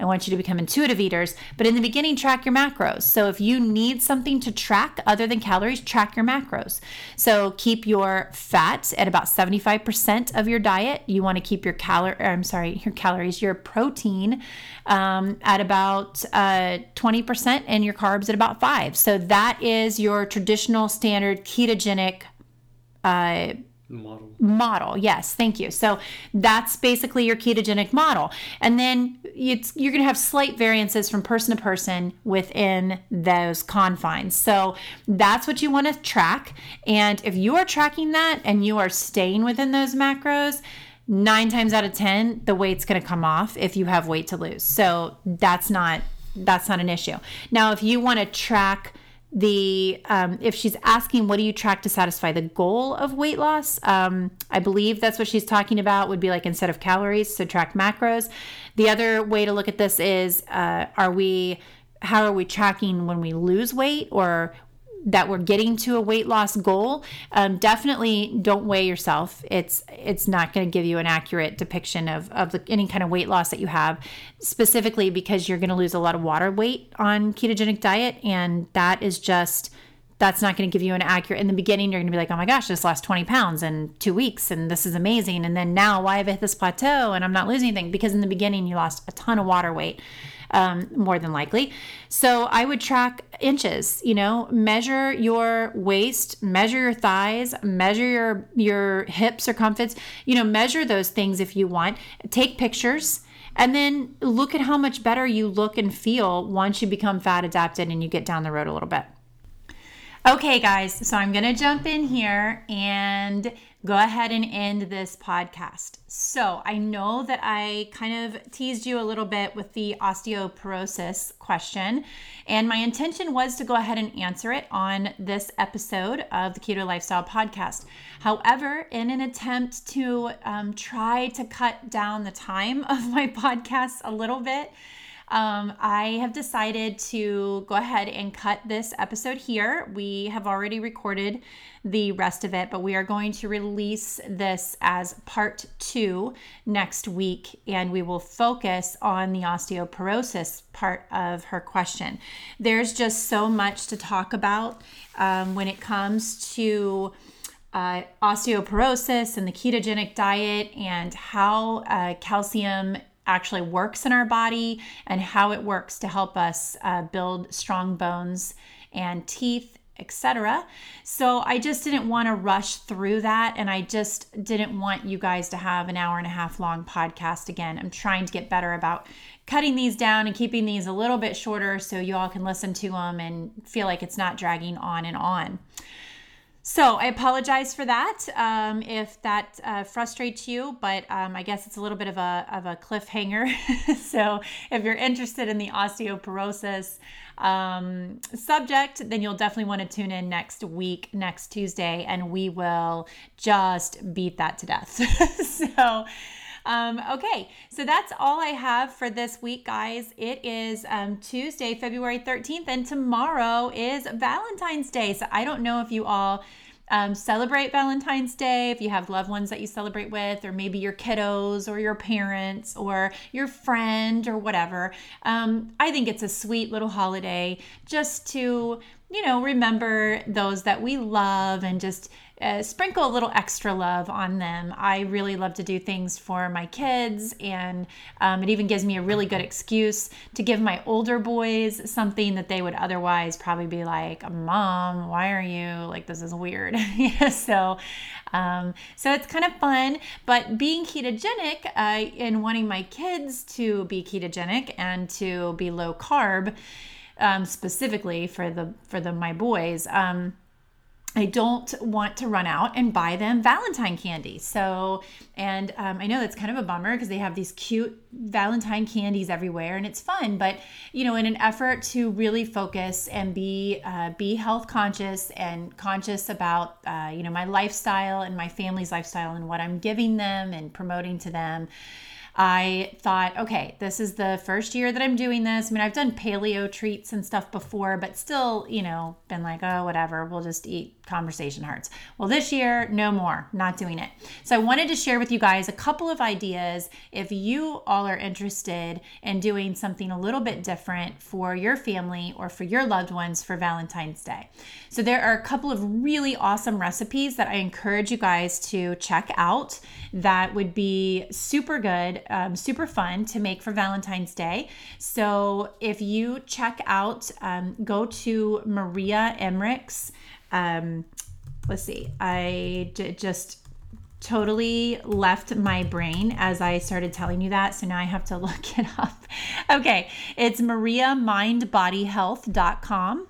I want you to become intuitive eaters. But in the beginning, track your macros. So if you need something to track other than calories, track your macros. So keep your fat at about 75% of your diet. You want to keep your calorie, I'm sorry, your calories, your protein um, at about uh, 20% and your carbs at about five. So that is your traditional standard ketogenic uh, model. Model, yes, thank you. So that's basically your ketogenic model. And then it's, you're going to have slight variances from person to person within those confines. So that's what you want to track. And if you are tracking that and you are staying within those macros, nine times out of 10, the weight's going to come off if you have weight to lose. So that's not that's not an issue. Now, if you want to track the um, if she's asking what do you track to satisfy the goal of weight loss? Um, i believe that's what she's talking about would be like instead of calories so track macros. The other way to look at this is uh, are we how are we tracking when we lose weight or that we're getting to a weight loss goal um, definitely don't weigh yourself. It's it's not going to give you an accurate depiction of, of the, any kind of weight loss that you have specifically because you're going to lose a lot of water weight on ketogenic diet and that is just that's not going to give you an accurate in the beginning you're going to be like oh my gosh just lost 20 pounds in two weeks and this is amazing and then now why have I hit this plateau and i'm not losing anything? Because in the beginning you lost a ton of water weight um, more than likely. So I would track inches, you know, measure your waist, measure your thighs, measure your, your hips circumference, you know, measure those things if you want. Take pictures and then look at how much better you look and feel once you become fat adapted and you get down the road a little bit. Okay, guys, so I'm going to jump in here and go ahead and end this podcast. So, I know that I kind of teased you a little bit with the osteoporosis question, and my intention was to go ahead and answer it on this episode of the Keto Lifestyle Podcast. However, in an attempt to um, try to cut down the time of my podcast a little bit, um, I have decided to go ahead and cut this episode here. We have already recorded the rest of it, but we are going to release this as part two next week, and we will focus on the osteoporosis part of her question. There's just so much to talk about um, when it comes to. Uh, osteoporosis and the ketogenic diet and how uh, calcium actually works in our body and how it works to help us uh, build strong bones and teeth etc. So I just didn't want to rush through that and I just didn't want you guys to have an hour and a half long podcast again. I'm trying to get better about cutting these down and keeping these a little bit shorter so you all can listen to them and feel like it's not dragging on and on. So I apologize for that um, if that uh, frustrates you, but um, I guess it's a little bit of a, of a cliffhanger. so if you're interested in the osteoporosis um, subject, then you'll definitely want to tune in next week, next Tuesday, and we will just beat that to death. so um, okay, so that's all I have for this week, guys. It is um, Tuesday, February 13th, and tomorrow is Valentine's Day. So I don't know if you all. Um, celebrate Valentine's Day if you have loved ones that you celebrate with, or maybe your kiddos, or your parents, or your friend, or whatever. Um, I think it's a sweet little holiday just to, you know, remember those that we love and just uh, sprinkle a little extra love on them. I really love to do things for my kids, and um, it even gives me a really good excuse to give my older boys something that they would otherwise probably be like, "Mom, why are you like this is weird?" so, um, so it's kind of fun. But being ketogenic uh, and wanting my kids to be ketogenic and to be low carb, um, specifically for the for the my boys. Um, I don't want to run out and buy them Valentine candy. So, and um, I know that's kind of a bummer because they have these cute Valentine candies everywhere, and it's fun. But you know, in an effort to really focus and be uh, be health conscious and conscious about uh, you know my lifestyle and my family's lifestyle and what I'm giving them and promoting to them. I thought, okay, this is the first year that I'm doing this. I mean, I've done paleo treats and stuff before, but still, you know, been like, oh, whatever, we'll just eat conversation hearts. Well, this year, no more, not doing it. So I wanted to share with you guys a couple of ideas if you all are interested in doing something a little bit different for your family or for your loved ones for Valentine's Day. So there are a couple of really awesome recipes that I encourage you guys to check out that would be super good, um, super fun to make for Valentine's Day. So if you check out, um, go to Maria Emmerich's um, let's see, I j- just totally left my brain as I started telling you that. So now I have to look it up. Okay, it's mariamindbodyhealth.com.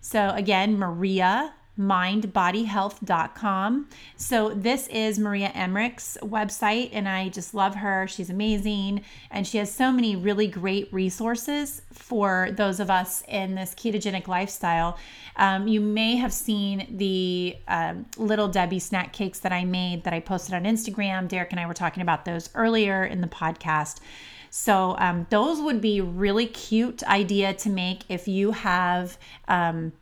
So again, Maria mindbodyhealth.com. So, this is Maria Emmerich's website, and I just love her. She's amazing, and she has so many really great resources for those of us in this ketogenic lifestyle. Um, you may have seen the um, little Debbie snack cakes that I made that I posted on Instagram. Derek and I were talking about those earlier in the podcast. So, um, those would be really cute idea to make if you have um,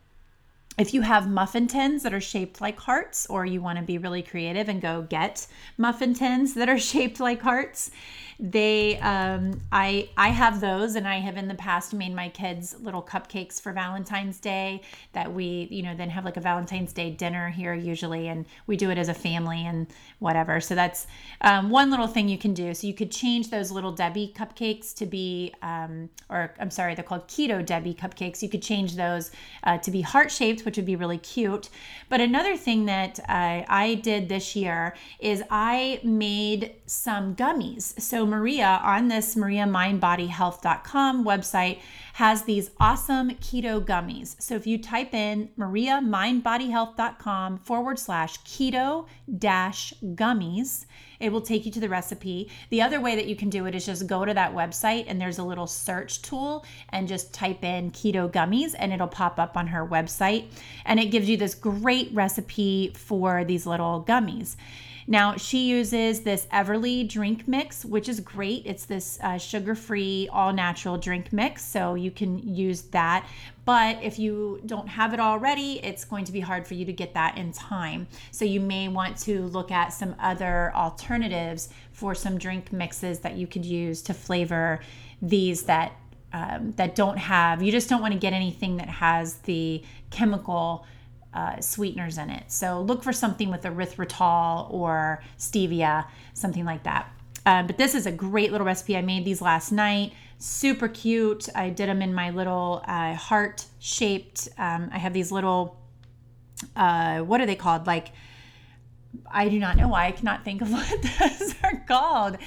if you have muffin tins that are shaped like hearts, or you want to be really creative and go get muffin tins that are shaped like hearts, they um, I I have those, and I have in the past made my kids little cupcakes for Valentine's Day that we you know then have like a Valentine's Day dinner here usually, and we do it as a family and whatever. So that's um, one little thing you can do. So you could change those little Debbie cupcakes to be, um, or I'm sorry, they're called Keto Debbie cupcakes. You could change those uh, to be heart shaped which would be really cute. But another thing that uh, I did this year is I made some gummies. So, Maria on this MariaMindBodyHealth.com website has these awesome keto gummies. So, if you type in MariaMindBodyHealth.com forward slash keto dash gummies, it will take you to the recipe. The other way that you can do it is just go to that website and there's a little search tool and just type in keto gummies and it'll pop up on her website. And it gives you this great recipe for these little gummies. Now, she uses this Everly drink mix, which is great. It's this uh, sugar free, all natural drink mix. So you can use that. But if you don't have it already, it's going to be hard for you to get that in time. So you may want to look at some other alternatives for some drink mixes that you could use to flavor these that um, that don't have you just don't want to get anything that has the chemical uh, sweeteners in it. So look for something with erythritol or stevia, something like that. Uh, but this is a great little recipe. I made these last night. Super cute. I did them in my little uh, heart shaped. Um, I have these little, uh, what are they called? Like, I do not know why I cannot think of what those are called.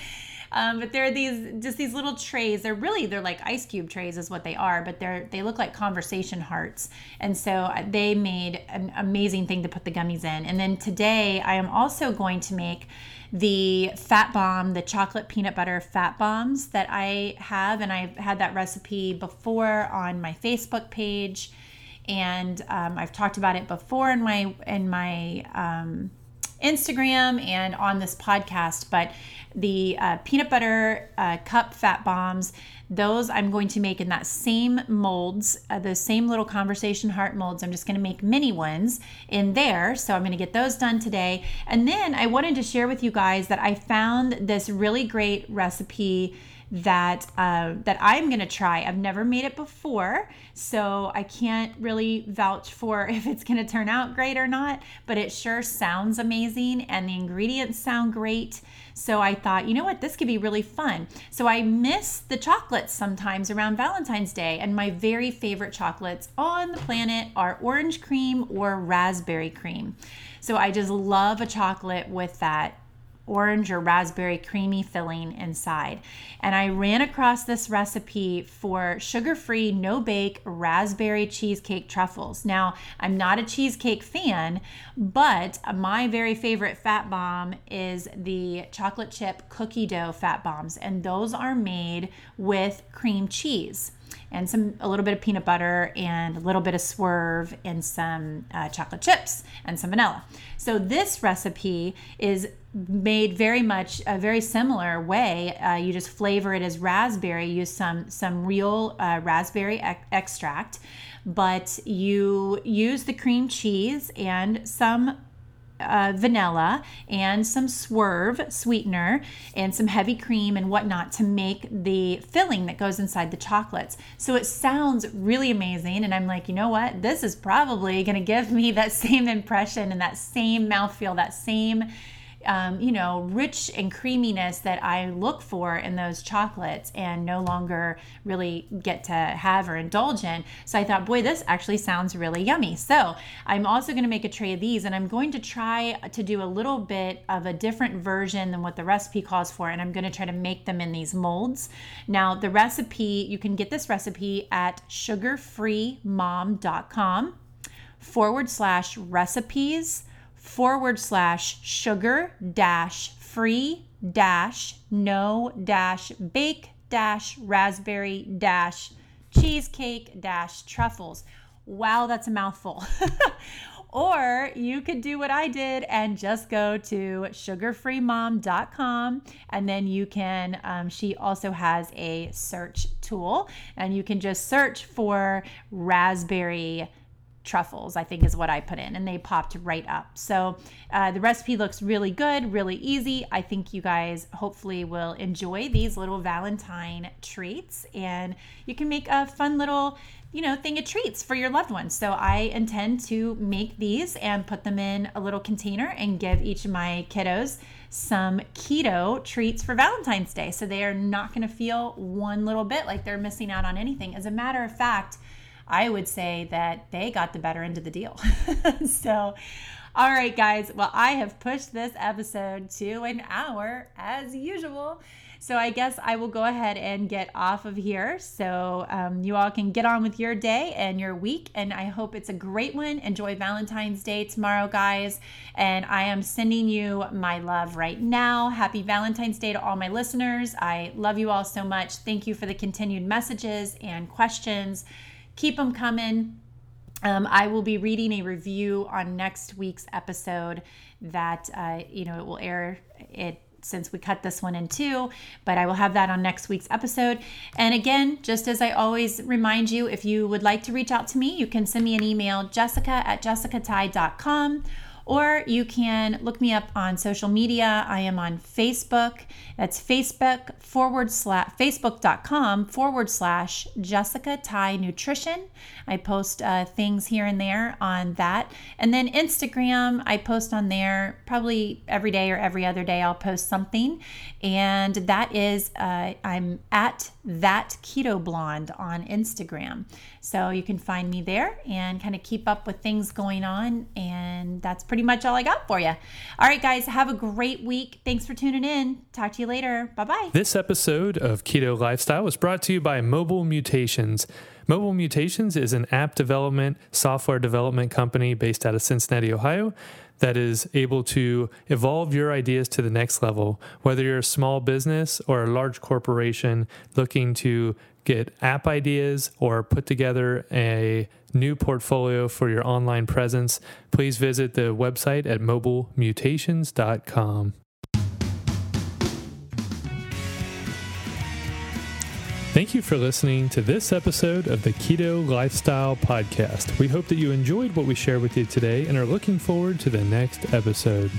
Um, but they're these just these little trays. They're really they're like ice cube trays is what they are, but they're they look like conversation hearts. And so uh, they made an amazing thing to put the gummies in. And then today I am also going to make the fat bomb, the chocolate peanut butter fat bombs that I have, and I've had that recipe before on my Facebook page, and um, I've talked about it before in my in my um, Instagram and on this podcast. But the uh, peanut butter uh, cup fat bombs those i'm going to make in that same molds uh, the same little conversation heart molds i'm just going to make mini ones in there so i'm going to get those done today and then i wanted to share with you guys that i found this really great recipe that uh, that I'm gonna try. I've never made it before, so I can't really vouch for if it's gonna turn out great or not. But it sure sounds amazing, and the ingredients sound great. So I thought, you know what, this could be really fun. So I miss the chocolates sometimes around Valentine's Day, and my very favorite chocolates on the planet are orange cream or raspberry cream. So I just love a chocolate with that orange or raspberry creamy filling inside. And I ran across this recipe for sugar free, no bake raspberry cheesecake truffles. Now, I'm not a cheesecake fan, but my very favorite fat bomb is the chocolate chip cookie dough fat bombs, and those are made with cream cheese and some a little bit of peanut butter and a little bit of swerve and some uh, chocolate chips and some vanilla. So this recipe is made very much a very similar way. Uh, you just flavor it as raspberry. Use some some real uh, raspberry e- extract, but you use the cream cheese and some uh, vanilla and some swerve sweetener and some heavy cream and whatnot to make the filling that goes inside the chocolates. So it sounds really amazing. And I'm like, you know what? This is probably going to give me that same impression and that same mouthfeel, that same um, you know, rich and creaminess that I look for in those chocolates and no longer really get to have or indulge in. So I thought, boy, this actually sounds really yummy. So I'm also going to make a tray of these and I'm going to try to do a little bit of a different version than what the recipe calls for. And I'm going to try to make them in these molds. Now, the recipe, you can get this recipe at sugarfreemom.com forward slash recipes forward slash sugar dash free dash no dash bake dash raspberry dash cheesecake dash truffles. Wow, that's a mouthful. or you could do what I did and just go to sugarfreemom.com and then you can, um, she also has a search tool and you can just search for raspberry truffles, I think is what I put in, and they popped right up. So uh, the recipe looks really good, really easy. I think you guys hopefully will enjoy these little Valentine treats, and you can make a fun little you know, thing of treats for your loved ones. So I intend to make these and put them in a little container and give each of my kiddos some keto treats for Valentine's Day. So they are not going to feel one little bit like they're missing out on anything. As a matter of fact, I would say that they got the better end of the deal. so, all right, guys. Well, I have pushed this episode to an hour as usual. So I guess I will go ahead and get off of here so um, you all can get on with your day and your week. And I hope it's a great one. Enjoy Valentine's Day tomorrow, guys. And I am sending you my love right now. Happy Valentine's Day to all my listeners. I love you all so much. Thank you for the continued messages and questions keep them coming. Um, I will be reading a review on next week's episode that, uh, you know, it will air it since we cut this one in two, but I will have that on next week's episode. And again, just as I always remind you, if you would like to reach out to me, you can send me an email, jessica at jessicatai.com or you can look me up on social media. I am on Facebook. That's Facebook forward slash Facebook.com forward slash Jessica Tai Nutrition. I post uh, things here and there on that. And then Instagram, I post on there probably every day or every other day. I'll post something. And that is, uh, I'm at that keto blonde on Instagram. So you can find me there and kind of keep up with things going on. And that's pretty much all I got for you. All right, guys, have a great week. Thanks for tuning in. Talk to you later. Bye bye. This episode of Keto Lifestyle was brought to you by Mobile Mutations. Mobile Mutations is an app development, software development company based out of Cincinnati, Ohio that is able to evolve your ideas to the next level. Whether you're a small business or a large corporation looking to get app ideas or put together a new portfolio for your online presence, please visit the website at mobilemutations.com. Thank you for listening to this episode of the Keto Lifestyle Podcast. We hope that you enjoyed what we shared with you today and are looking forward to the next episode.